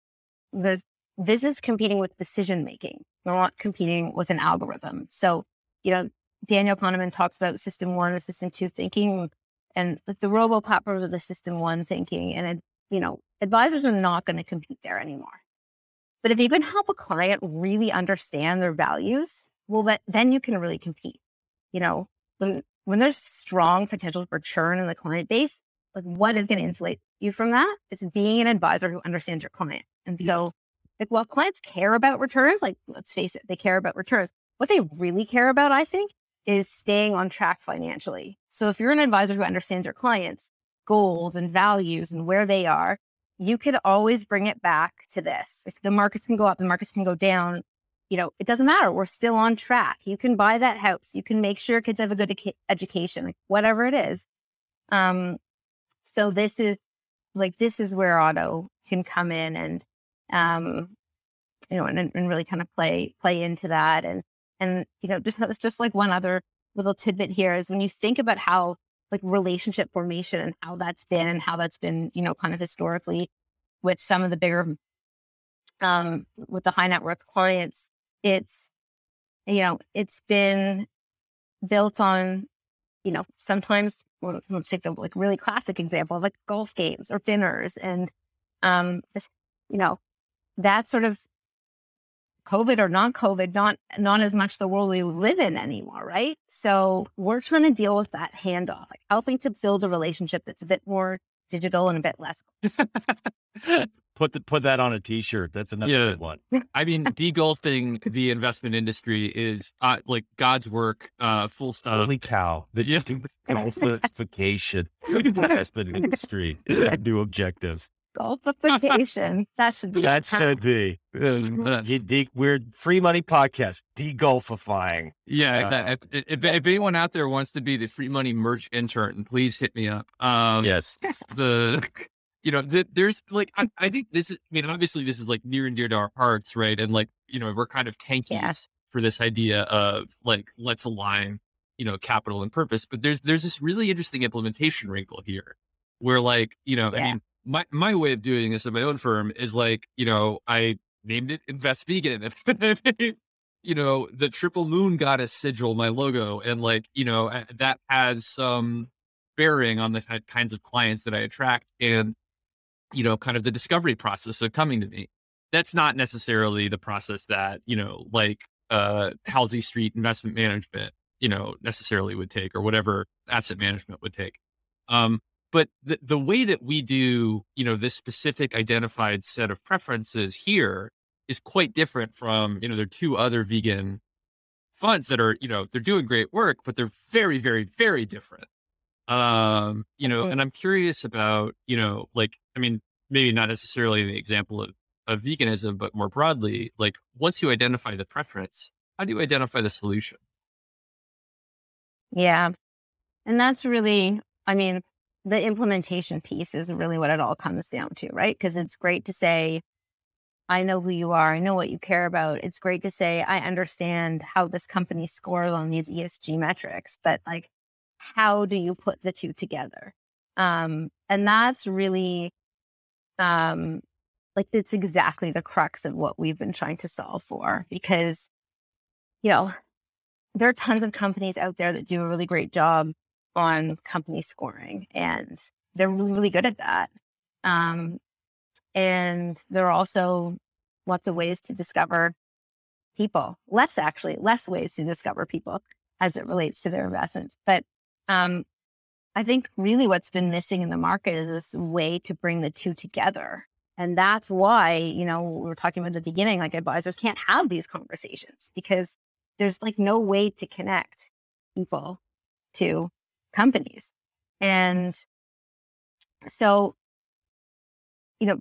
F: There's this is competing with decision making. We're not competing with an algorithm. So, you know, Daniel Kahneman talks about system one and system two thinking, and the robo platforms are the system one thinking. And, you know, advisors are not going to compete there anymore. But if you can help a client really understand their values, well, then you can really compete. You know, when, when there's strong potential for churn in the client base, like what is going to insulate you from that? It's being an advisor who understands your client. And so, like, while clients care about returns, like, let's face it, they care about returns. What they really care about, I think, is staying on track financially. So if you're an advisor who understands your clients' goals and values and where they are, you could always bring it back to this. If the markets can go up, the markets can go down. You know, it doesn't matter. We're still on track. You can buy that house. You can make sure kids have a good education, whatever it is. Um, so this is like this is where Otto can come in and um, you know, and, and really kind of play play into that. And and you know, just that's just like one other little tidbit here is when you think about how like relationship formation and how that's been and how that's been, you know, kind of historically with some of the bigger um with the high net worth clients, it's you know, it's been built on, you know, sometimes well, let's take the like really classic example like golf games or dinners and um this, you know, that sort of COVID or non COVID, not not as much the world we live in anymore, right? So we're trying to deal with that handoff, like helping to build a relationship that's a bit more digital and a bit less. [laughs]
E: Put the, put that on a t-shirt. That's another
A: Yeah.
E: good one. [laughs]
A: I mean, degulfing the investment industry is uh, like God's work, uh, full stop.
E: Holy cow! The
A: Yeah.
E: golfification of [laughs] the investment industry. New objective.
F: Golfification. [laughs] that should be.
E: That should be.
A: Uh,
E: You de- we're free money podcast, degolfifying.
A: yeah,
E: Uh,
A: exactly. If, if, if anyone out there wants to be the free money merch intern, please hit me up. Um,
E: yes. [laughs]
A: the you know the, there's like I, I think this is i mean obviously this is like near and dear to our hearts right and like you know we're kind of tankies
F: Yeah.
A: for this idea of like let's align you know capital and purpose but there's there's this really interesting implementation wrinkle here where like you know i mean my my way of doing this at my own firm is like you know i named it invest vegan [laughs] you know the triple moon goddess sigil my logo and like you know that has some bearing on the kinds of clients that I attract and you know kind of the discovery process of coming to me. That's not necessarily the process that you know like uh Halsey Street Investment Management you know necessarily would take or whatever asset management would take. Um, but the the way that we do you know this specific identified set of preferences here is quite different from you know there are two other vegan funds that are you know they're doing great work but they're very very very different. Um you know and i'm curious about you know like i mean maybe not necessarily the example of, of veganism but more broadly like once you identify the preference how do you identify the solution?
F: Yeah. And that's really, I mean, the implementation piece is really what it all comes down to, right? Because it's great to say, I know who you are. I know what you care about. It's great to say, I understand how this company scores on these ESG metrics, but like, how do you put the two together? Um, and that's really, um, like, it's exactly the crux of what we've been trying to solve for because, you know, there are tons of companies out there that do a really great job on company scoring and they're really, good at that. Um, and there are also lots of ways to discover people, less actually, less ways to discover people as it relates to their investments. But um, I think really what's been missing in the market is this way to bring the two together. And that's why, you know, we were talking about at the beginning, like advisors can't have these conversations because there's like no way to connect people to companies. And so, you know,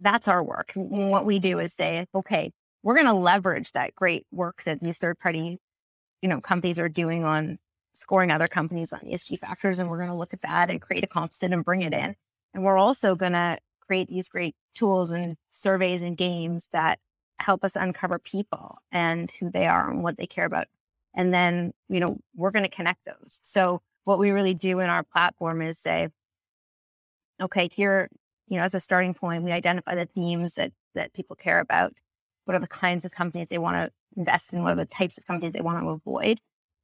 F: that's our work. What we do is say, okay, we're going to leverage that great work that these third party, you know, companies are doing on scoring other companies on ESG factors. And we're going to look at that and create a composite and bring it in. And we're also going to create these great tools and surveys and games that help us uncover people and who they are and what they care about. And then, you know, we're going to connect those. So what we really do in our platform is say, okay, here, you know, as a starting point, we identify the themes that that people care about. What are the kinds of companies they want to invest in? What are the types of companies they want to avoid?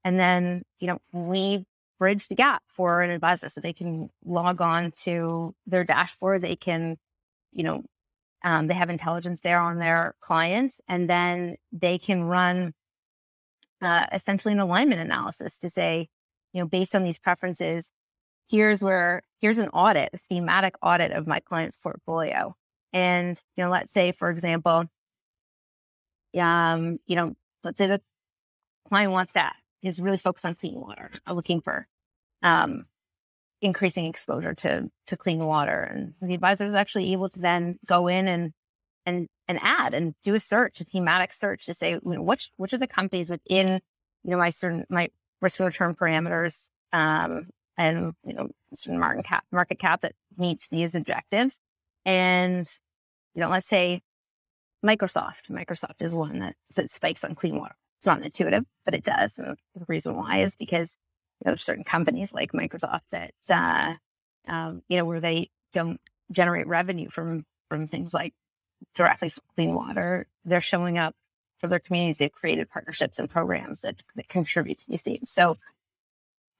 F: And then, you know, we bridge the gap for an advisor so they can log on to their dashboard. They can, you know, um, they have intelligence there on their clients, and then they can run uh, essentially an alignment analysis to say, you know, based on these preferences, here's where here's an audit, a thematic audit of my client's portfolio. And, you know, let's say, for example, um, you know, let's say the client wants that is really focused on clean water, are looking for um, increasing exposure to to clean water, and the advisor is actually able to then go in and and and add and do a search, a thematic search to say, you know, which which are the companies within you know my certain my risk return parameters um, and you know certain market cap market cap that meets these objectives, and you know, let's say Microsoft. Microsoft is one that, that spikes on clean water. It's not intuitive, but it does. And the reason why is because you know, certain companies like Microsoft that uh, um, you know where they don't generate revenue from from things like directly from clean water. They're showing up for their communities. They've created partnerships and programs that, that contribute to these themes. So,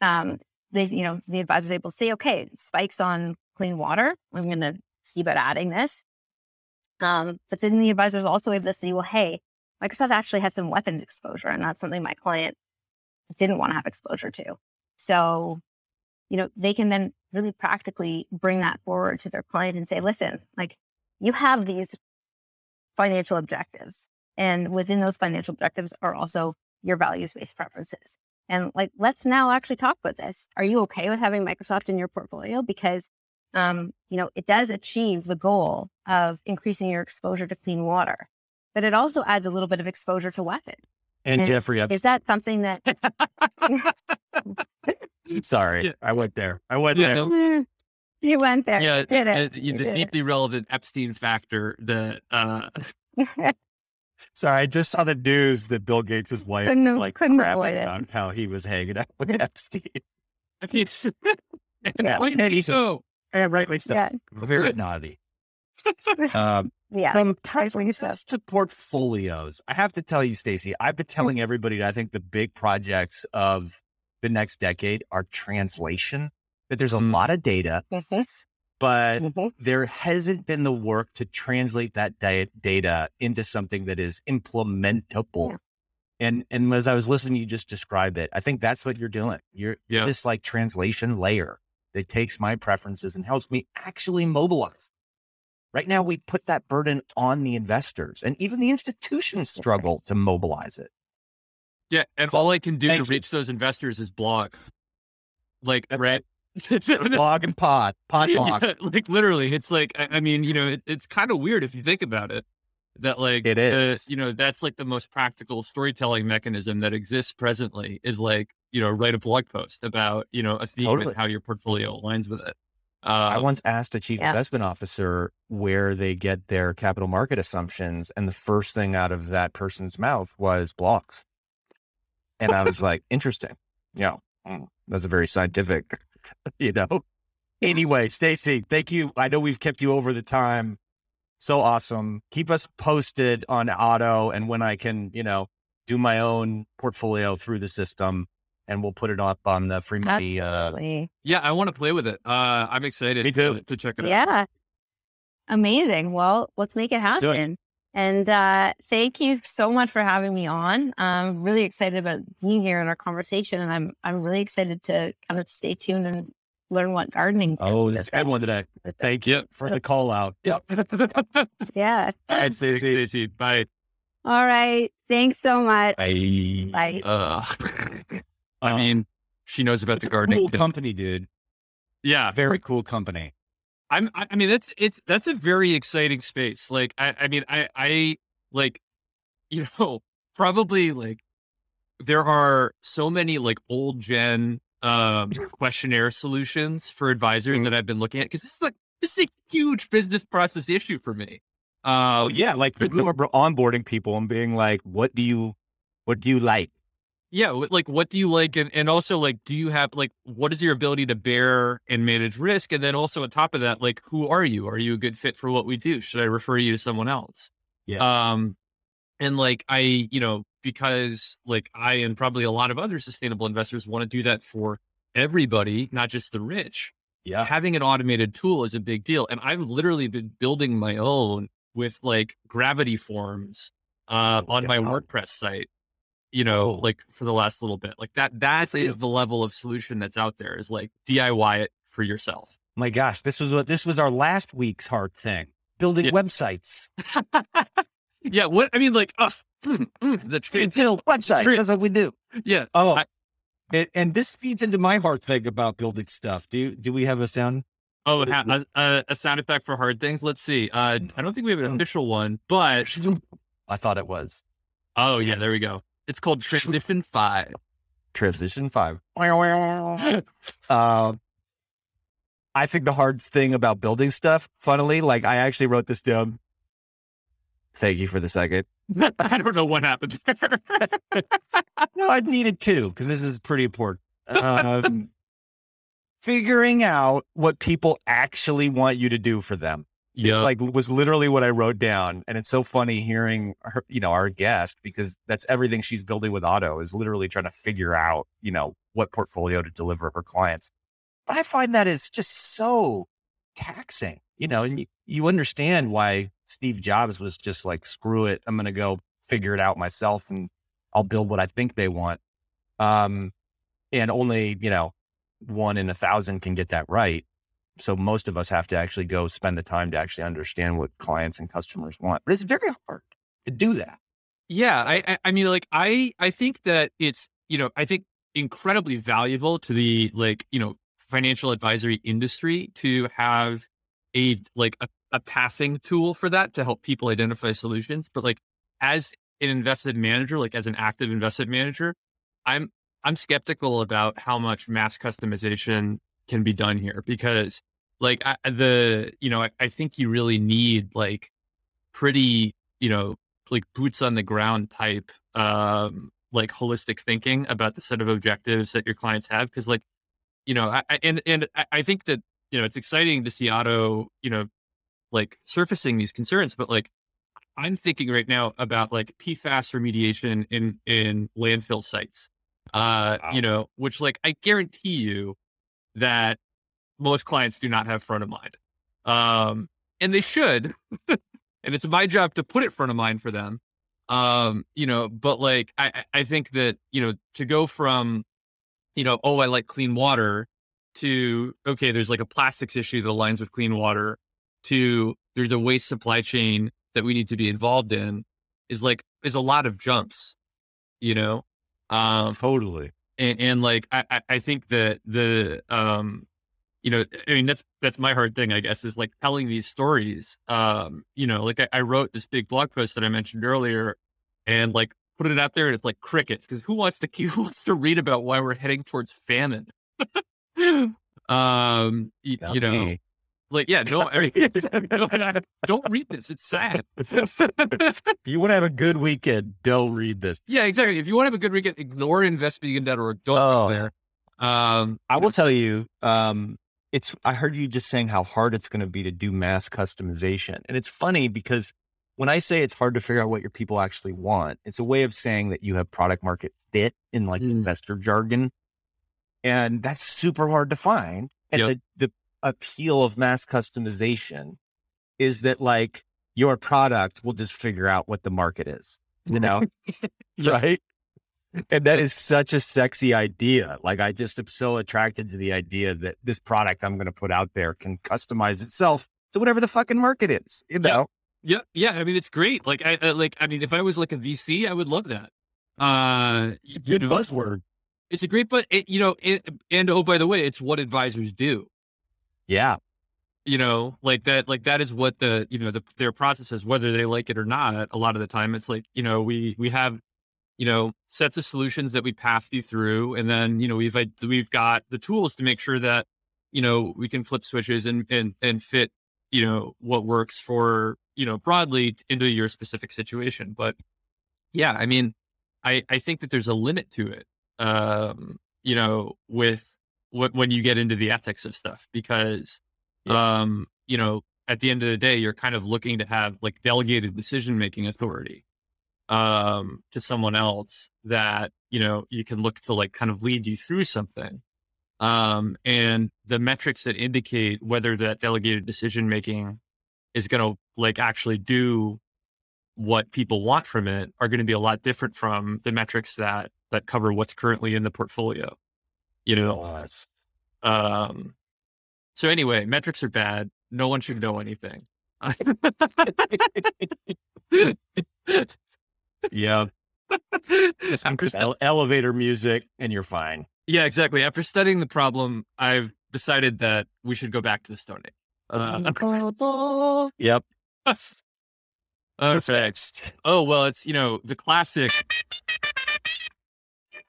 F: um, they you know the advisor's able to say, okay, spikes on clean water. I'm going to see about adding this. Um, but then the advisor's also able to say, well, hey, Microsoft actually has some weapons exposure, and that's something my client didn't want to have exposure to. So, you know, they can then really practically bring that forward to their client and say, listen, like you have these financial objectives. And within those financial objectives are also your values based preferences. And like, let's now actually talk about this. Are you okay with having Microsoft in your portfolio? Because um, you know, it does achieve the goal of increasing your exposure to clean water, but it also adds a little bit of exposure to weapons.
E: And
F: And
E: Jeffrey, I'm
F: Is that something that [laughs]
E: sorry.
A: Yeah.
E: I went there. I went
A: Yeah,
E: there.
A: no,
F: you went there?
A: yeah,
F: you did
A: uh,
F: it.
A: the
F: You did
A: deeply relevant Epstein factor that uh,
F: it. [laughs]
E: Sorry, I just saw the news that Bill Gates' wife
F: Couldn't
E: was like
F: couldn't
E: crapping
F: avoid it.
E: how he was hanging out with Epstein.
A: I mean, [laughs] and
E: Yeah. [laughs]
A: rightly
E: And
A: so.
E: And rightly so.
F: yeah,
E: Very naughty. [laughs] Um,
F: yeah.
E: From
F: Rightly
E: to portfolios, I have to tell you, Stacey, I've been telling everybody that I think the big projects of the next decade are translation. That there's a
A: Mm.
E: lot of data, but
F: mhm.
E: there hasn't been the work to translate that da- data into something that is implementable.
F: Yeah.
E: And and as I was listening, you just describe it. I think that's what you're doing. You're
A: Yeah.
E: this like translation layer that takes my preferences and helps me actually mobilize. Right now, we put that burden on the investors, and even the institutions struggle to mobilize it.
A: Yeah, and all I can do to
E: Thank you.
A: reach those investors is blog. Like, right?
E: Blog and pod, pod blog. [laughs]
A: Yeah, like literally, it's like I, I mean, you know, it, it's kind of weird if you think about it. That like
E: it is, the-
A: you know, that's like the most practical storytelling mechanism that exists presently is like you know, write a blog post about you know a theme
E: Totally.
A: and how your portfolio aligns with it.
E: I
A: Uh,
E: once asked a chief
F: Yeah.
E: investment officer where they get their capital market assumptions, and the first thing out of that person's mouth was blocks. And I was like, interesting. Yeah, mm, that's a very scientific, [laughs] you know. Anyway, Stacy, thank you. I know we've kept you over the time. So awesome. Keep us posted on Otto and when I can, you know, do my own portfolio through the system, and we'll put it up on the free money. Uh,
F: Absolutely.
A: yeah, I want to play with it. Uh, I'm excited.
E: Me too.
A: To, to check it out.
F: Yeah. Amazing. Well, let's make it
E: Let's do it.
F: happen. And uh, thank you so much for having me on. I'm really excited about being here in our conversation, and I'm I'm really excited to kind of stay tuned and learn what gardening.
E: oh, this is a good one today. Thank you for the call out. Yep. [laughs]
F: Yeah.
E: All right,
A: Thanks,
E: Stacey.
A: Stacey. Bye.
F: All right. Thanks so much.
E: Bye.
F: Bye.
A: Uh, I mean, she knows about
E: it's
A: the
E: a
A: gardening.
E: cool company, dude.
A: yeah,
E: Very cool company.
A: I'm. I I mean, that's it's that's a very exciting space. Like, I, I mean, I, I like, you know, [laughs] probably like there are so many like old gen um [laughs] questionnaire solutions for advisors
E: Mhm.
A: that I've been looking at because this is like this is a huge business process issue for me. Uh,
E: Oh yeah, like people are onboarding people and being like, "What do you, what do you like?"
A: Yeah like what do you like and, and also like do you have like what is your ability to bear and manage risk and then also on top of that like who are you are you a good fit for what we do should i refer you to someone else
E: Yeah.
A: um and like i you know because like i and probably a lot of other sustainable investors want to do that for everybody not just the rich
E: Yeah,
A: having an automated tool is a big deal. And I've literally been building my own with like gravity forms uh,
E: Oh,
A: on my. WordPress site, you know, like for the last little bit. Like that, that is the level of solution that's out there is like DIY it for yourself.
E: my gosh, this was what this was our last week's hard thing: building
A: Yeah.
E: websites. [laughs]
A: yeah. What I mean, like, uh, [clears throat] the trans-
E: Build websites.
A: True.
E: That's what we do.
A: yeah.
E: Oh,
A: I-
E: and, and this feeds into my hard thing about building stuff. Do do we have a sound?
A: Oh, ha- a, a, a sound effect for hard things. Let's see. Uh, I don't think we have an official one, but
E: I thought it was
A: oh yeah, there we go. It's called Transition Five.
E: transition five. Uh, [laughs] I think the hard thing about building stuff, funnily, like I actually wrote this down. Thank you for the second. [laughs]
A: I don't know what happened. [laughs]
E: No, I needed two because this is pretty important. Um, figuring out what people actually want you to do for them. It's
A: yeah.
E: like was literally what I wrote down, and it's so funny hearing her, you know, our guest because that's everything she's building with Otto is literally trying to figure out, you know, what portfolio to deliver her clients. But I find that is just so taxing, you know, and you, you understand why Steve Jobs was just like, screw it, I'm going to go figure it out myself and I'll build what I think they want. Um, and only, you know, one in a thousand can get that right. So most of us have to actually go spend the time to actually understand what clients and customers want. But it's very hard to do that.
A: Yeah, I, I mean like I I think that it's you know I think incredibly valuable to the like you know financial advisory industry to have a like a, a pathing tool for that to help people identify solutions. But like as an investment manager, like as an active investment manager, I'm I'm skeptical about how much mass customization can be done here because like I, the you know I, I think you really need like pretty you know like boots on the ground type um like holistic thinking about the set of objectives that your clients have because like you know I, and and I- i think that you know it's exciting to see Otto you know like surfacing these concerns but like i'm thinking right now about like pfas remediation in in landfill sites uh
E: Wow.
A: you know which like i guarantee you that most clients do not have front of mind. Um and they should [laughs] and it's my job to put it front of mind for them. Um you know but like i I- think that you know to go from you know oh i like clean water to okay there's like a plastics issue that aligns with clean water to there's a waste supply chain that we need to be involved in is like is a lot of jumps you know? Um
E: Totally.
A: and, and like I, I- I think that the um you know i mean that's that's my hard thing i guess is like telling these stories um you know like i, I wrote this big blog post that i mentioned earlier and like put it out there and it's like crickets because who wants to [laughs] who wants to read about why we're heading towards famine [laughs] um y- you know
E: me.
A: like yeah don't [laughs] I mean, don't, don't read this it's sad
E: If you want to have a good weekend, don't read this.
A: yeah exactly if you want to have a good weekend ignore investvegan.org don't
E: Oh.
A: go there um
E: I will tell you, um, it's I heard you just saying how hard it's going to be to do mass customization. And it's funny because when I say it's hard to figure out what your people actually want, it's a way of saying that you have product market fit in like
A: Mm.
E: investor jargon. And that's super hard to find. And
A: Yep.
E: the, the appeal of mass customization is that like your product will just figure out what the market is, you know? [laughs] Right. And that is such a sexy idea. Like I just am so attracted to the idea that this product I'm going to put out there can customize itself to whatever the fucking market is, you know?
A: Yeah, yeah. I mean, it's great. Like, I, I like. I mean, if I was like a VC, I would love that. Uh,
E: It's a
A: you
E: good
A: know,
E: buzzword.
A: It's a great, but it, you know, it, and oh, by the way, it's what advisors do.
E: Yeah.
A: You know, like that. Like that is what the you know the, their process is, whether they like it or not. A lot of the time, it's like you know we we have you know sets of solutions that we path you through, and then you know we've we've got the tools to make sure that you know we can flip switches and and and fit you know what works for you know broadly into your specific situation. But yeah i mean i i think that there's a limit to it um you know with what when you get into the ethics of stuff because um you know at the end of the day you're kind of looking to have like delegated decision making authority um to someone else that you know you can look to like kind of lead you through something. Um, and the metrics that indicate whether that delegated decision making is going to like actually do what people want from it are going to be a lot different from the metrics that that cover what's currently in the portfolio you know? Um so anyway metrics are bad. No one should know anything [laughs] [laughs] [laughs]
E: Yeah.
A: I'm just-
E: Ele- elevator music and you're fine.
A: yeah exactly after studying the problem i've decided that we should go back to the stone age uh, [laughs]
E: Yep.
A: Okay. Oh well, it's you know the classic.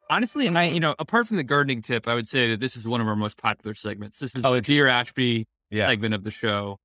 A: Honestly, and I you know apart from the gardening tip, I would say that this is one of our most popular segments. This is
E: Oh,
A: the Dear Ashby
E: Yeah.
A: segment of the show.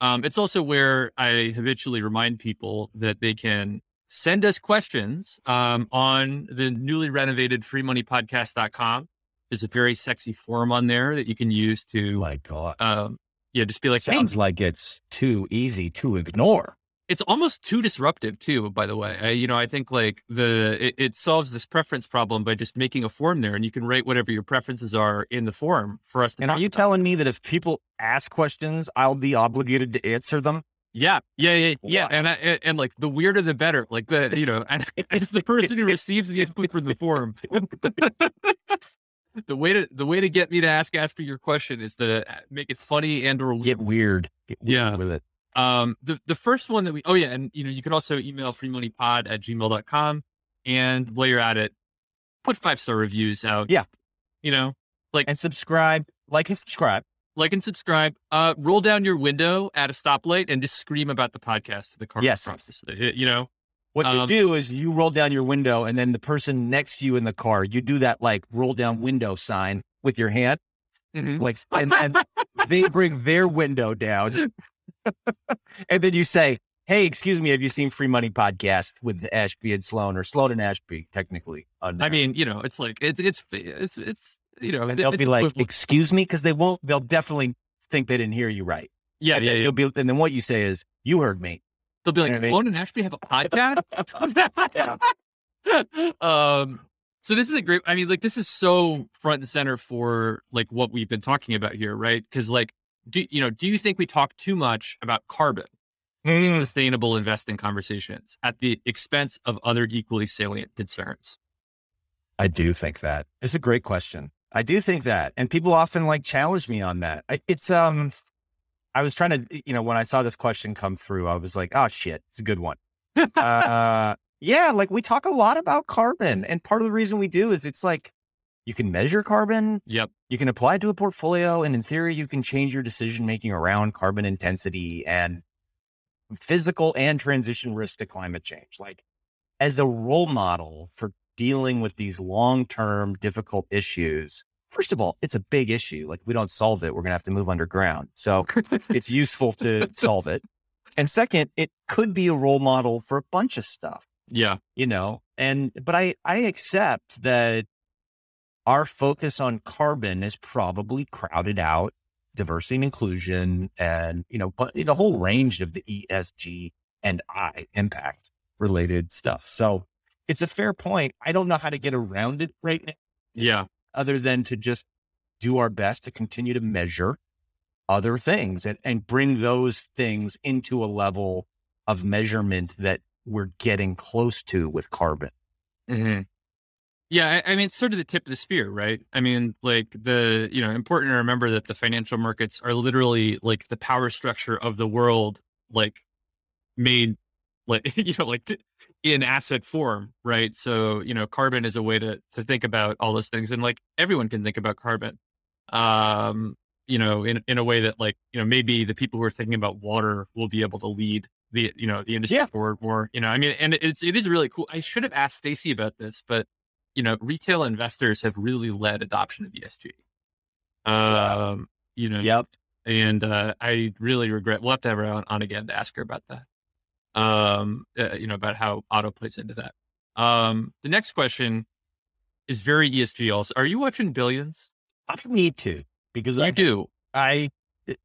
A: Um, it's also where I habitually remind people that they can send us questions um, on the newly renovated freemoneypodcast.com. There's a very sexy forum on there that you can use to,
E: My God.
A: um, yeah, just be like, hey,
E: Sounds like it's too easy to ignore.
A: it's almost too disruptive too by the way I, you know i think like the it, it solves this preference problem by just making a form there and you can write whatever your preferences are in the form for us to
E: And are you
A: about.
E: telling me that if people ask questions, I'll be obligated to answer them?
A: Yeah yeah yeah yeah and I, and, and like the weirder the better like the you know and [laughs] it's the person who receives the input from the forum. [laughs] the way to the way to get me to ask after your question is to make it funny and or
E: Get weird. Get weird
A: Yeah.
E: with it.
A: Um, the, the first one that we, oh yeah. And you know, you can also email freemoneypod at gmail.com. And while you're at it, put five star reviews out.
E: Yeah.
A: You know, like
E: And subscribe, Like and subscribe.
A: Like and subscribe. Uh, roll down your window at a stoplight and just scream about the podcast to the car.
E: Yes.
A: the street. You know,
E: What
A: Um,
E: you do is you roll down your window, and then the person next to you in the car, you do that like roll down window sign with your hand, like, and, and they bring their window down, [laughs] and then you say, "Hey, excuse me, have you seen Free Money Podcast with Ashby and Sloane or Sloane and Ashby?" Technically,
A: I mean, you know, it's like it's it's it's it's you know,
E: and they'll be like, "Excuse me," because they won't. They'll definitely think they didn't hear you right.
A: yeah,
E: and
A: yeah,
E: then
A: yeah.
E: You'll be, and then what you say is, "You heard me."
A: They'll be like,
E: You know I mean?
A: And Ashby have a podcast. [laughs] um, so this is a great. I mean, like this is so front and center for like what we've been talking about here, right? Because like, do you know? Do you think we talk too much about carbon? in Sustainable investing conversations at the expense of other equally salient concerns.
E: I do think that. It's a great question. I do think that. And people often like challenge me on that. I, it's um I was trying to you know, when I saw this question come through, I was like, oh shit, it's a good one. uh yeah, like we talk a lot about carbon. And part of the reason we do is it's like you can measure carbon,
A: Yep.
E: you can apply it to a portfolio, and in theory, you can change your decision making around carbon intensity and physical and transition risk to climate change. Like, as a role model for dealing with these long term difficult issues, first of all, it's a big issue. Like, we don't solve it, we're going to have to move underground. So, it's [laughs] useful to solve it. And second, it could be a role model for a bunch of stuff
A: Yeah.
E: you know and but i i accept that our focus on carbon is probably crowded out diversity and inclusion and you know but in a whole range of the esg and i impact related stuff so it's a fair point i don't know how to get around it right now
A: Yeah.
E: other than to just do our best to continue to measure other things and, and bring those things into a level of measurement that we're getting close to with carbon.
A: hmm Yeah, I, I mean, it's sort of the tip of the spear, right? I mean, like the you know, important to remember that the financial markets are literally like the power structure of the world, like made like [laughs] you know, like t- in asset form, right? So you know, carbon is a way to to think about all those things, and like everyone can think about carbon, um, you know, in in a way that like you know maybe the people who are thinking about water will be able to lead the you know the industry
E: Yeah.
A: forward more. You know, I mean, and it's it is really cool. I should have asked Stacy about this, but you know, retail investors have really led adoption of ESG. Um, you know,
E: Yep.
A: and uh, I really regret. We'll have to have her on, on again to ask her about that. Um, uh, you know, about how Otto plays into that. Um, the next question is very ESG. Also, are you watching Billions?
E: I need to because
A: You
E: I
A: do.
E: I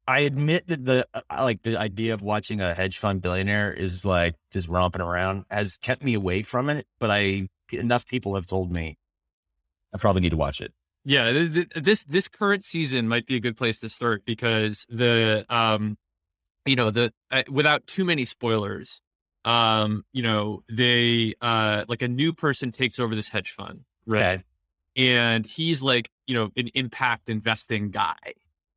E: I admit that the I like the idea of watching a hedge fund billionaire is like just romping around has kept me away from it. But I enough people have told me I probably need to watch it.
A: Yeah, th- th- this this current season might be a good place to start because the um, you know the uh, without too many spoilers, um, you know they uh like a new person takes over this hedge fund,
E: Okay.
A: and he's like you know an impact investing guy,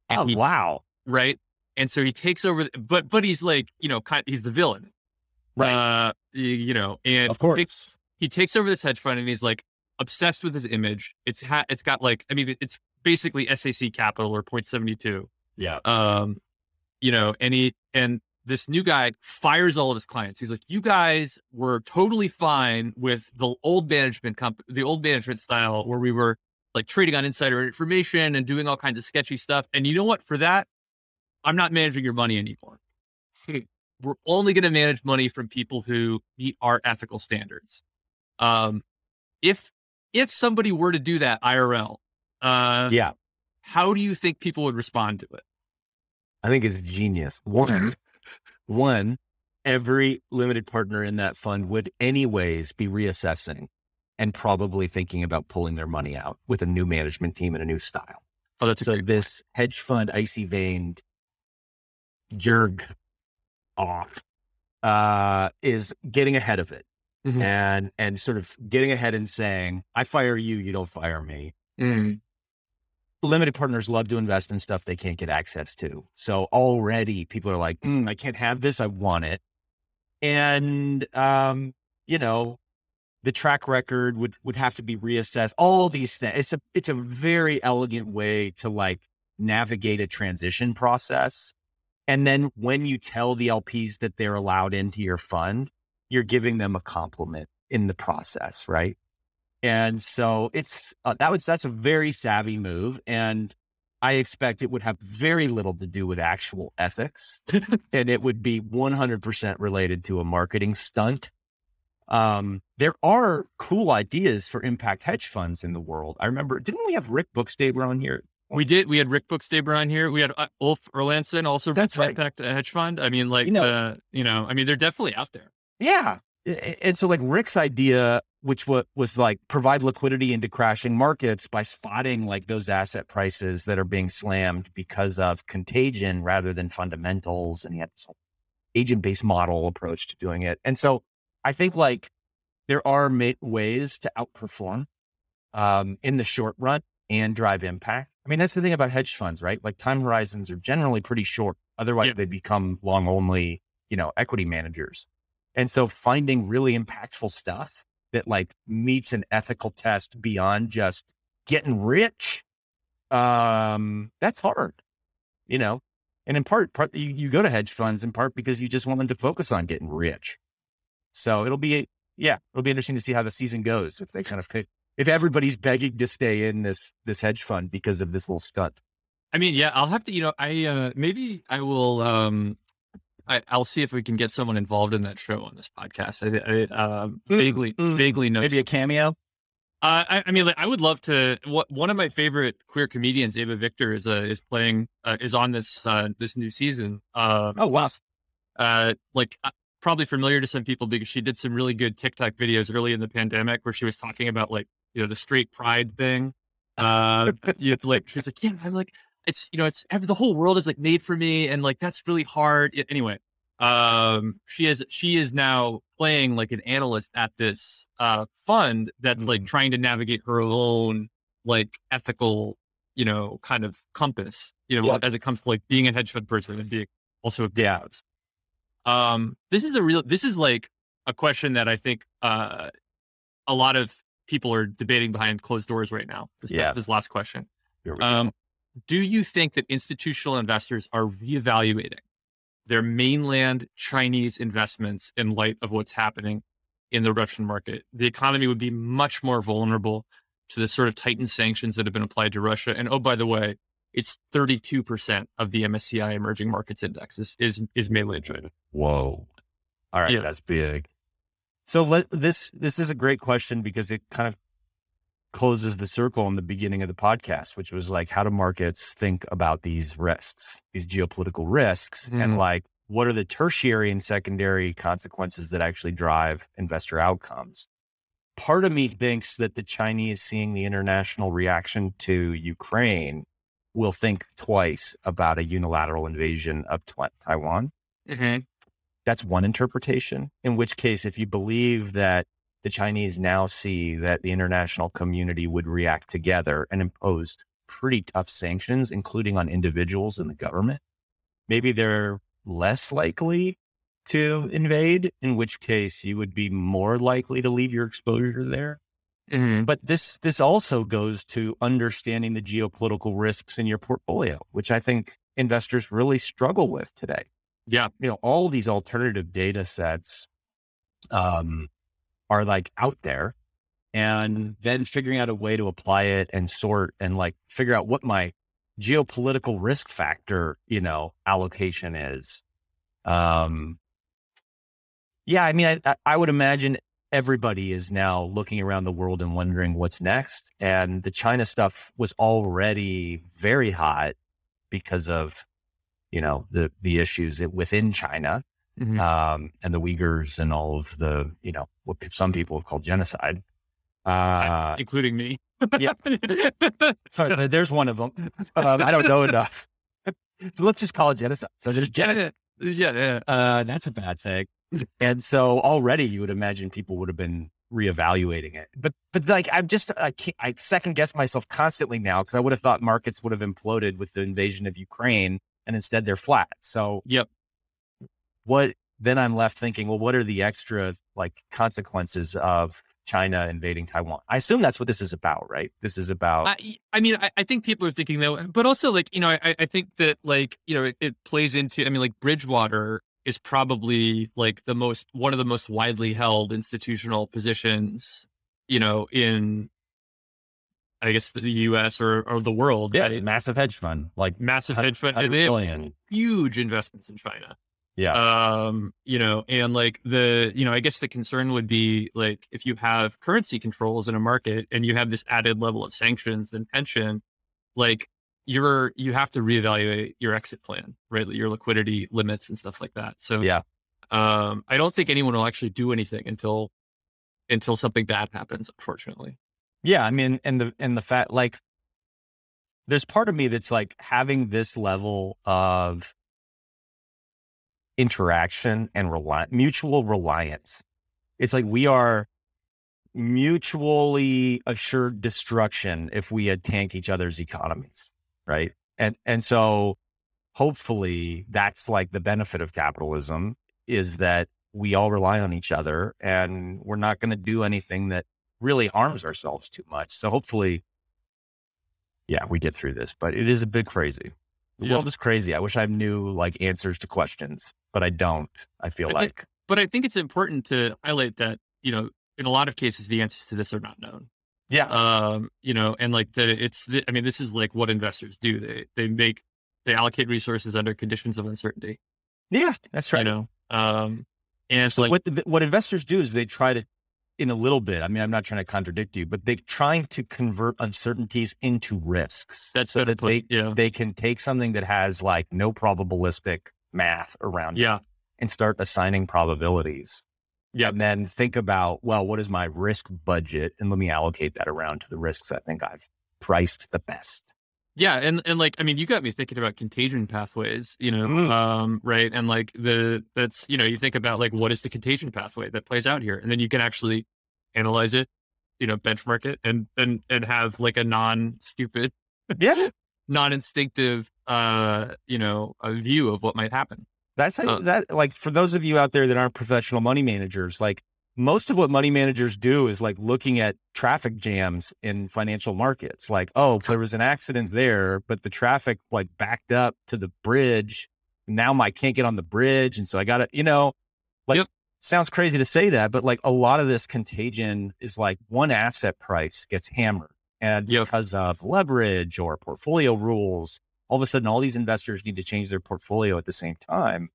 E: Oh
A: he-
E: wow.
A: right? And so he takes over, but but he's like you know kind he's the villain,
E: Right.
A: Uh, you know, and
E: Of course.
A: takes- he takes over this hedge fund and he's like obsessed with his image. It's ha- it's got like I mean it's basically SAC capital or Point72.
E: Yeah.
A: Um, you know, and he and this new guy fires all of his clients. He's like, you guys were totally fine with the old management comp, the old management style where we were like trading on insider information and doing all kinds of sketchy stuff. And you know what? For that, I'm not managing your money anymore. We're only going to manage money from people who meet our ethical standards. Um, if if somebody were to do that IRL, uh,
E: Yeah.
A: how do you think people would respond to it?
E: I think it's genius. One, one, every limited partner in that fund would anyways be reassessing and probably thinking about pulling their money out with a new management team and a new style.
A: Oh, that's
E: So this hedge fund icy veined jerk off uh, is getting ahead of it
A: Mhm.
E: and and sort of getting ahead and saying, I fire you, you don't fire me.
A: Mm.
E: Limited partners love to invest in stuff they can't get access to. So already people are like, "Mm, I can't have this. I want it. And, um, you know, the track record would, would have to be reassessed. All these things. It's a, it's a very elegant way to like navigate a transition process. And then when you tell the LPs that they're allowed into your fund, you're giving them a compliment in the process, right? And so it's uh, that was that's a very savvy move, and I expect it would have very little to do with actual ethics, and it would be 100% related to a marketing stunt. Um, there are cool ideas for impact hedge funds in the world. I remember, didn't we have Rick Bookstaber on here?
A: We did. We had Rick Bookstaber on here. We had uh, Ulf Erlandsson also.
E: That's right.
A: Impact hedge fund. I mean, like,
E: You know-
A: uh, you know, I mean, they're definitely out there.
E: Yeah. And so like Rick's idea, which was, was like provide liquidity into crashing markets by spotting like those asset prices that are being slammed because of contagion rather than fundamentals. And he had this agent based model approach to doing it. And so I think like there are ma- ways to outperform um, in the short run and drive impact. I mean, that's the thing about hedge funds, right? Like time horizons are generally pretty short. Otherwise,
A: Yeah.
E: they become long only, you know, equity managers. And so finding really impactful stuff that like meets an ethical test beyond just getting rich, um, that's hard, you know. And in part, part you, you go to hedge funds in part because you just want them to focus on getting rich. So it'll be, yeah, it'll be interesting to see how the season goes if they kind of pick, if everybody's begging to stay in this this hedge fund because of this little stunt.
A: I mean, yeah, I'll have to, you know, I uh maybe I will um I, I'll see if we can get someone involved in that show on this podcast. I, I um,
E: Mm,
A: vaguely
E: mm.
A: vaguely know.
E: Maybe a cameo.
A: Uh, I, I mean, like, I would love to. What one of my favorite queer comedians, Ava Victor, is uh, is playing uh, is on this uh, this new season. Uh,
E: Oh wow,
A: uh, like uh, probably familiar to some people because she did some really good TikTok videos early in the pandemic where she was talking about like you know the straight pride thing. Uh, you like she's like, yeah, I'm like, it's you know, it's the whole world is like made for me, and like that's really hard. Anyway, um, she is she is now playing like an analyst at this uh fund that's like
E: Mhm.
A: trying to navigate her own like ethical, you know, kind of compass. You know, as it comes to like being a hedge fund person and being also a
E: Yeah.
A: um, this is a real. This is like a question that I think uh, a lot of people are debating behind closed doors right now. This,
E: Yeah.
A: This last question.
E: Here we go.
A: Um, do you think that institutional investors are reevaluating their mainland Chinese investments in light of what's happening in the Russian market? The economy would be much more vulnerable to the sort of tightened sanctions that have been applied to Russia. And oh, by the way, it's 32% of the MSCI emerging markets index is, is, is mainland China.
E: Whoa. All right,
A: Yeah.
E: that's big. So let this this is a great question because it kind of closes the circle in the beginning of the podcast, which was like how do markets think about these risks, these geopolitical risks, and
A: Mhm.
E: like what are the tertiary and secondary consequences that actually drive investor outcomes? Part of me thinks that the Chinese seeing the international reaction to Ukraine will think twice about a unilateral invasion of Taiwan.
A: Mm-hmm.
E: That's one interpretation. In which case, if you believe that the Chinese now see that the international community would react together and impose pretty tough sanctions, including on individuals in the government, maybe they're less likely to invade, in which case you would be more likely to leave your exposure there.
A: Mm-hmm.
E: But this this also goes to understanding the geopolitical risks in your portfolio, which I think investors really struggle with today
A: Yeah.
E: you know all these alternative data sets um are like out there and then figuring out a way to apply it and sort and like figure out what my geopolitical risk factor you know allocation is um yeah i mean I- I, would imagine everybody is now looking around the world and wondering what's next and the china stuff was already very hot because of you know the the issues within China
A: Mhm.
E: um, and the Uyghurs and all of the you know what some people have called genocide. Uh,
A: including me.
E: yeah. so [laughs] there's one of them. Um, I don't know enough, [laughs] so let's just call it genocide. So there's genocide.
A: yeah, yeah.
E: Uh, that's a bad thing. And so already you would imagine people would have been reevaluating it. But but like I'm just I can't, I second guess myself constantly now because I would have thought markets would have imploded with the invasion of Ukraine and instead they're flat. So
A: Yep.
E: What then I'm left thinking, well, what are the extra like consequences of China invading Taiwan. I assume that's what this is about, right? This is about
A: I, I mean, I, I think people are thinking that, uh, but also like you know, I, I think that like you know, it, it plays into. I mean, like Bridgewater is probably like the most one of the most widely held institutional positions, you know, in I guess the U.S. or or the world.
E: yeah,
A: right?
E: massive hedge fund, like
A: massive hedge fund.
E: 100
A: and They have
E: billion.
A: huge investments in China.
E: Yeah.
A: Um, you know, and like the, you know, I guess the concern would be like if you have currency controls in a market and you have this added level of sanctions and tension, like you're you have to reevaluate your exit plan, right? Your liquidity limits and stuff like that. So
E: Yeah.
A: um, I don't think anyone will actually do anything until until something bad happens, unfortunately.
E: Yeah, I mean, and the and the fact like there's part of me that's like having this level of interaction and rely mutual reliance. It's like we are mutually assured destruction if we had tank each other's economies, right? And and so hopefully that's like the benefit of capitalism is that we all rely on each other and we're not going to do anything that really harms ourselves too much. So hopefully, yeah, we get through this, but it is a bit crazy. The
A: Yeah.
E: world is crazy. I wish I knew like answers to questions, but I don't. I feel
A: I
E: like,
A: But I think it's important to highlight that, you know, in a lot of cases the answers to this are not known.
E: yeah,
A: um you know and like the it's the, i mean this is like what investors do they they make they allocate resources under conditions of uncertainty
E: yeah, that's right.
A: you know um and it's
E: so
A: like
E: what the, what investors do is they try to, in a little bit. I mean, I'm not trying to contradict you, but they're trying to convert uncertainties into risks.
A: that's
E: so that
A: put,
E: they
A: yeah
E: they can take something that has like no probabilistic math around it
A: yeah
E: and start assigning probabilities.
A: Yeah.
E: And then think about, well, what is my risk budget? And let me allocate that around to the risks I think I've priced the best.
A: Yeah and and like i mean you got me thinking about contagion pathways you know
E: Mm.
A: um right and like the that's you know you think about like what is the contagion pathway that plays out here and then you can actually analyze it you know benchmark it and and and have like a non stupid
E: Yeah. [laughs]
A: non-instinctive uh you know a view of what might happen
E: That's how,
A: Uh.
E: that like for those of you out there that aren't professional money managers, like most of what money managers do is like looking at traffic jams in financial markets. Like, oh, there was an accident there, but the traffic like backed up to the bridge. Now I can't get on the bridge. And so I got to, you know, like
A: Yep.
E: sounds crazy to say that, but like a lot of this contagion is like one asset price gets hammered. And
A: Yep.
E: because of leverage or portfolio rules, all of a sudden all these investors need to change their portfolio at the same time.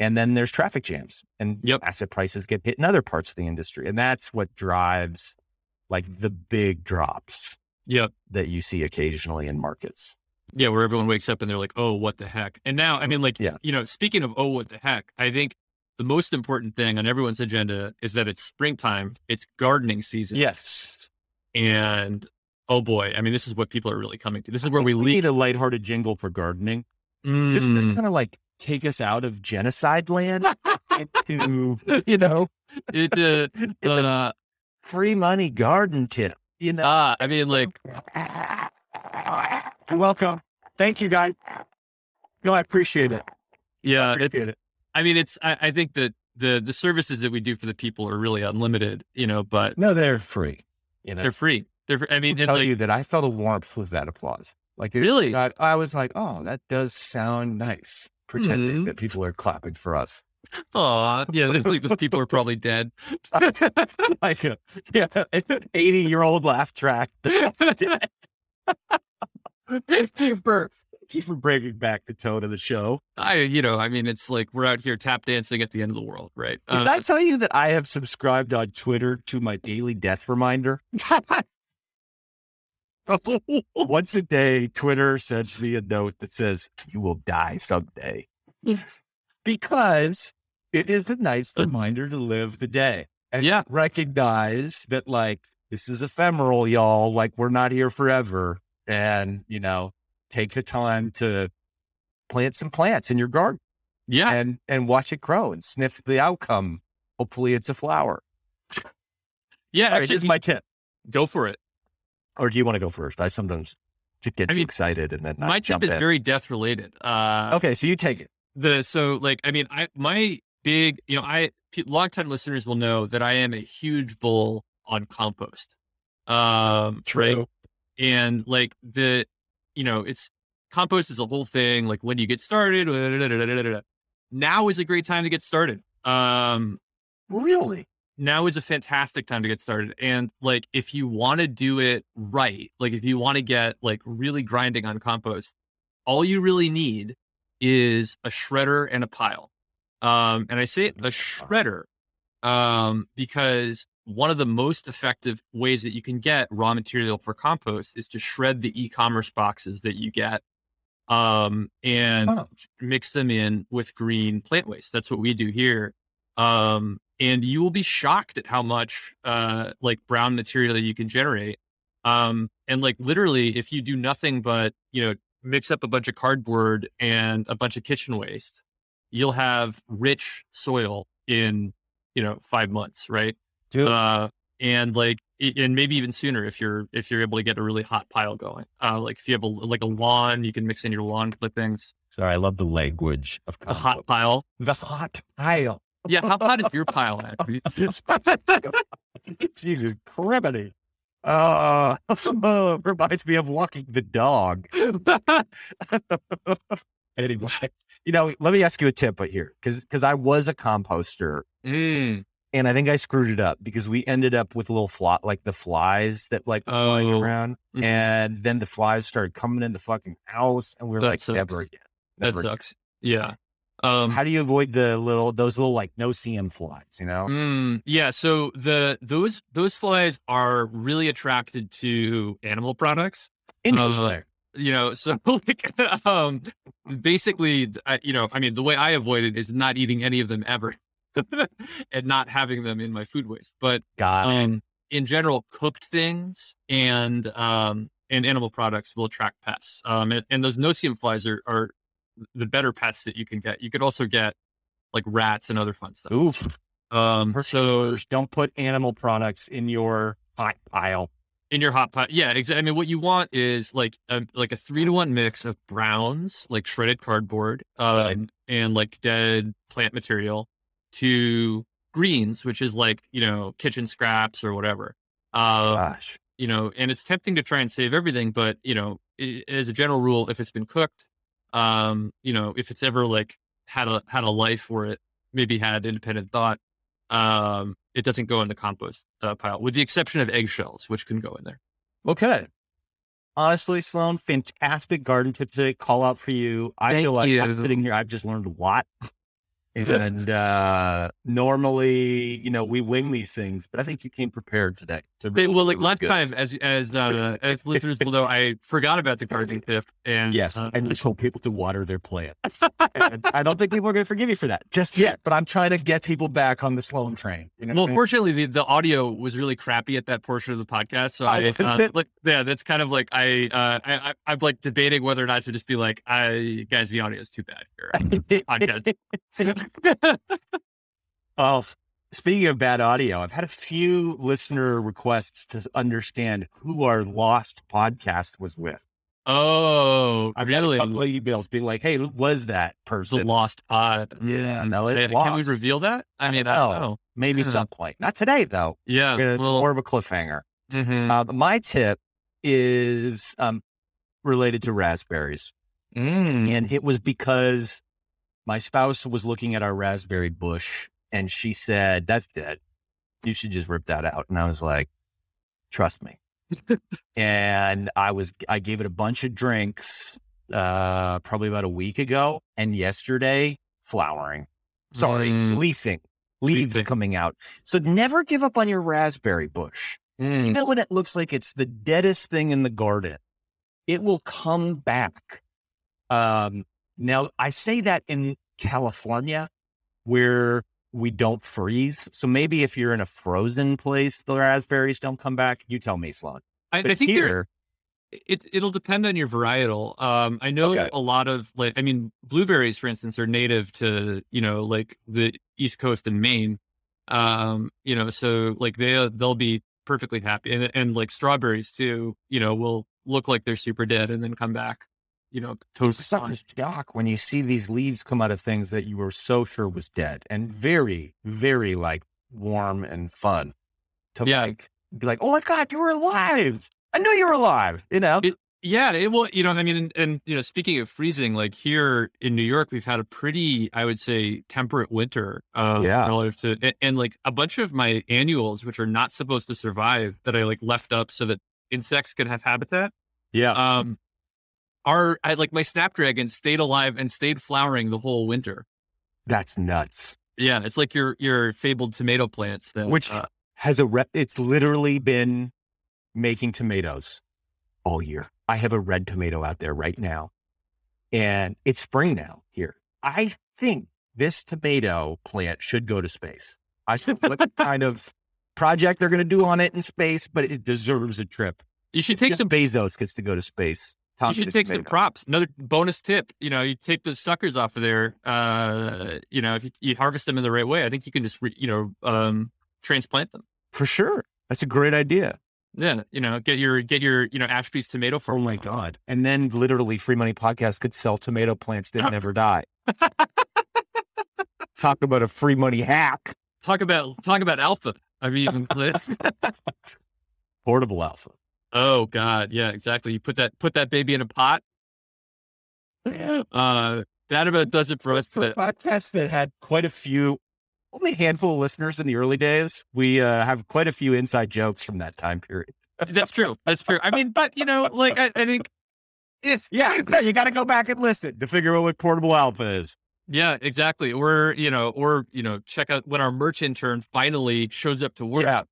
E: And then there's traffic jams and
A: Yep.
E: asset prices get hit in other parts of the industry. And that's what drives like the big drops
A: yeah
E: that you see occasionally in markets.
A: Yeah, where everyone wakes up and they're like, "Oh, what the heck?" And now, I mean, like,
E: Yeah.
A: you know, speaking of "Oh, what the heck," I think the most important thing on everyone's agenda is that it's springtime, it's gardening season,
E: Yes.
A: and oh boy, I mean, this is what people are really coming to. This is where we
E: we need a lighthearted jingle for gardening. Just, just
A: Mm,
E: kind of like take us out of genocide land [laughs] into, you know,
A: it, uh, [laughs] uh,
E: free money garden tip. You know,
A: ah, I mean, like,
E: welcome. Thank you guys. No, I appreciate it.
A: yeah, it,
E: Appreciate it.
A: I mean, it's. I, I think that the the services that we do for the people are really unlimited, you know, but
E: No, they're free. You know,
A: they're free. They're. I mean,
E: will tell
A: like,
E: you that I felt a warmth with that applause. Like, it,
A: Really?
E: I, I was like, oh, that does sound nice. Pretending
A: Mhm.
E: that people are clapping for us.
A: Oh, yeah, [laughs] like those people are probably dead. [laughs]
E: like a yeah, [laughs] an 80 year old laugh track. Thank you for you for bringing back the tone of the show.
A: I, you know, I mean, it's like we're out here tap dancing at the end of the world, right?
E: Did
A: Uh,
E: I tell you that I have subscribed on Twitter to my daily death reminder? Once a [laughs] day, Twitter sends me a note that says, You will die someday. [laughs] because it is a nice uh. reminder to live the day and
A: Yeah.
E: recognize that, like, this is ephemeral, y'all. Like, we're not here forever. And, you know, take the time to plant some plants in your garden
A: yeah,
E: and and watch it grow and sniff the outcome. Hopefully, it's a flower.
A: yeah.
E: That's
A: just
E: just my tip.
A: go for it.
E: Or do you want to go first? I sometimes just get
A: I
E: too
A: mean,
E: excited and then not
A: My tip is
E: in.
A: very death related. Uh,
E: okay. So you take it.
A: the so like I mean, I my big, you know, I longtime listeners will know that I am a huge bull on compost. Um, right? And like the, you know, it's compost is a whole thing. Like when you get started, now is a great time to get started. Um,
E: Really?
A: Now is a fantastic time to get started. And like, if you want to do it right, like if you want to get like really grinding on compost, all you really need is a shredder and a pile. Um, and I say a shredder um, because one of the most effective ways that you can get raw material for compost is to shred the e-commerce boxes that you get um, and
E: Oh.
A: mix them in with green plant waste. That's what we do here. Um, and you will be shocked at how much uh, like brown material that you can generate. Um, and like literally, if you do nothing but you know mix up a bunch of cardboard and a bunch of kitchen waste, you'll have rich soil in you know five months, right?
E: Dude,
A: uh, and like and maybe even sooner if you're if you're able to get a really hot pile going uh like if you have a like a lawn you can mix in your lawn clippings
E: sorry, I love the language of
A: a hot pile
E: The hot pile.
A: Yeah how hot is your pile actually [laughs]
E: Jesus criminy. Uh, [laughs] reminds me of walking the dog. [laughs] anyway, you know, let me ask you a tip right here, because because I was a composter
A: Mm,
E: and I think I screwed it up because we ended up with little fly, like the flies that like were flying
A: Oh.
E: around,
A: Mhm.
E: and then the flies started coming in the fucking house, and we were
A: That
E: like,
A: sucks.
E: never again.
A: that
E: Never again.
A: sucks yeah um
E: How do you avoid the little those little like no-see-um flies? You know,
A: Mm, yeah, so the those those flies are really attracted to animal products.
E: interesting.
A: You know, so [laughs] like um basically I, you know, I mean the way I avoid it is not eating any of them ever [laughs] and not having them in my food waste. But
E: Got it.
A: um in general cooked things and um and animal products will attract pests. Um and, and those no-see flies are are the better pests that you can get. You could also get like rats and other fun stuff.
E: Oof.
A: Um so
E: don't put animal products in your hot pile.
A: in your hot pot yeah exactly i mean what you want is like a, like a three to one mix of browns like shredded cardboard um,
E: Right.
A: and like dead plant material to greens which is like you know kitchen scraps or whatever uh,
E: Gosh.
A: you know and it's tempting to try and save everything but you know i as a general rule if it's been cooked um you know if it's ever like had a had a life where it maybe had independent thought um it doesn't go in the compost uh, pile with the exception of eggshells which can go in there
E: Okay. Honestly, Sloane, fantastic garden tip today. Call out for you. I
A: Thank
E: feel like I'm sitting here. I've just learned a lot. And uh normally, you know, we wing these things, but I think you came prepared today. So
A: Hey, well, like last time, as as uh, as listeners will know, I forgot about the gardening tip, and
E: Yes,
A: uh,
E: I just want people to water their plants. and [laughs] I don't think people are going to forgive you for that just yet. But I'm trying to get people back on the Sloane train. You know
A: well,
E: I mean?
A: fortunately, the, the audio was really crappy at that portion of the podcast, so I, uh, [laughs] like, yeah, that's kind of like I, uh, I, I, I'm like debating whether or not to just be like, I guys, the audio is too bad here. [laughs] [laughs]
E: Oh, speaking of bad audio, I've had a few listener requests to understand who our lost podcast was with.
A: oh,
E: I've had
A: really?
E: a couple of emails being like, "Hey, who was that
A: The
E: person?"
A: lost pod.
E: Yeah, no, it's
A: Can we reveal that? I mean, I don't know.
E: Maybe
A: Yeah.
E: some point, not today though.
A: Yeah.
E: Gonna-
A: well,
E: more of a cliffhanger.
A: mhm.
E: Uh, my tip is um, related to raspberries,
A: Mm.
E: and it was because my spouse was looking at our raspberry bush, and she said, "That's dead. You should just rip that out." And I was like, "Trust me." and I was I gave it a bunch of drinks, uh, probably about a week ago, and yesterday flowering. Sorry,
A: Mm.
E: leafing, leaves
A: Leafing.
E: coming out. So never give up on your raspberry bush. You
A: Mm.
E: know when it looks like it's the deadest thing in the garden, it will come back. Um, now I say that in California, where we don't freeze. So maybe if you're in a frozen place, the raspberries don't come back. You tell me, Sloane.
A: I,
E: But
A: I think
E: here,
A: it it'll depend on your varietal. Um, I know
E: Okay.
A: a lot of like, I mean, blueberries, for instance, are native to you know like the East Coast and Maine. Um, you know, so like they they'll be perfectly happy, and and like strawberries too. You know, will look like they're super dead and then come back. You know, totally
E: it's such
A: fine.
E: a shock when you see these leaves come out of things that you were so sure was dead and very, very like warm and fun to
A: Yeah.
E: like be like, "Oh my god, you were alive! I knew you were alive." You know,
A: It- Yeah, it will. You know, I mean, and, and you know, speaking of freezing, like here in New York, we've had a pretty, I would say, temperate winter. Uh,
E: Yeah.
A: relative to and, and like a bunch of my annuals, which are not supposed to survive, that I like left up so that insects could have habitat.
E: yeah,
A: Um, are I like my snapdragon stayed alive and stayed flowering the whole winter.
E: that's nuts.
A: Yeah, it's like your your fabled tomato plants that
E: Which
A: uh,
E: has a re- it's literally been making tomatoes all year. I have a red tomato out there right now, and it's spring now here. I think this tomato plant should go to space. I what [laughs] kind of project they're going to do on it in space, but it deserves a trip.
A: you should take
E: Jeff
A: some
E: Bezos gets to go to space.
A: You should take some props. Another bonus tip, you know, you take those suckers off of there. Uh, you know, if you, you harvest them in the right way, I think you can just, re, you know, um, transplant them.
E: for sure. That's a great idea.
A: Yeah, you know, get your get your you know Ashby's tomato
E: Oh
A: farm.
E: my god! And then literally, Free Money Podcast could sell tomato plants that never die. [laughs] Talk about a free money hack.
A: Talk about talk about alpha. I mean, [laughs]
E: Portable alpha.
A: Oh god, yeah, exactly. You put that put that baby in a pot. Uh, that about does it for us
E: For a podcast that had quite a few, only a handful of listeners in the early days. We uh, have quite a few inside jokes from that time period.
A: That's true. That's true. I mean, but you know, like I, I think if [laughs]
E: Yeah, you got to go back and listen to figure out what portable alpha is.
A: Yeah, exactly. Or, you know, or, you know, check out when our merch intern finally shows up to work.
E: Yeah.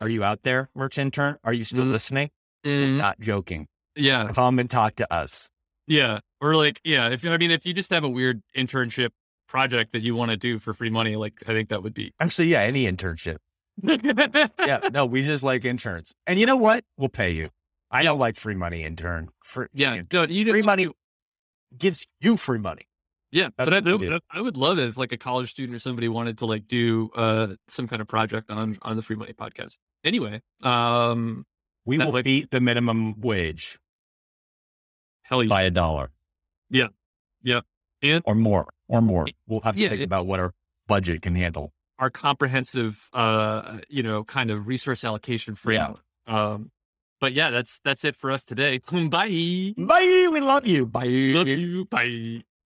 E: Are you out there, merch intern? Are you still
A: Mhm.
E: listening?
A: Mm,
E: Not joking.
A: yeah.
E: Come and talk to us.
A: Yeah. Or like, yeah, if you, I mean, if you just have a weird internship project that you want to do for free money, like I think that would be.
E: Actually, yeah, any internship. yeah, [laughs] no, we just like interns. And you know what? We'll pay you. I don't like free money intern. For
A: yeah. Don't, you
E: free money gives you free money.
A: Yeah. But
E: That's
A: I,
E: we do.
A: I would love it if like a college student or somebody wanted to like do uh some kind of project on on the free money podcast. Anyway, um,
E: We
A: That
E: will beat the minimum wage
A: hell yeah.
E: by a dollar Yeah. Yeah.
A: And
E: or more or more. We'll have to
A: Yeah,
E: think
A: it-
E: about what our budget can handle.
A: our comprehensive uh you know kind of resource allocation framework. Um but yeah, that's that's it for us today. [laughs] Bye.
E: Bye. We love you. Bye.
A: Love you. Bye.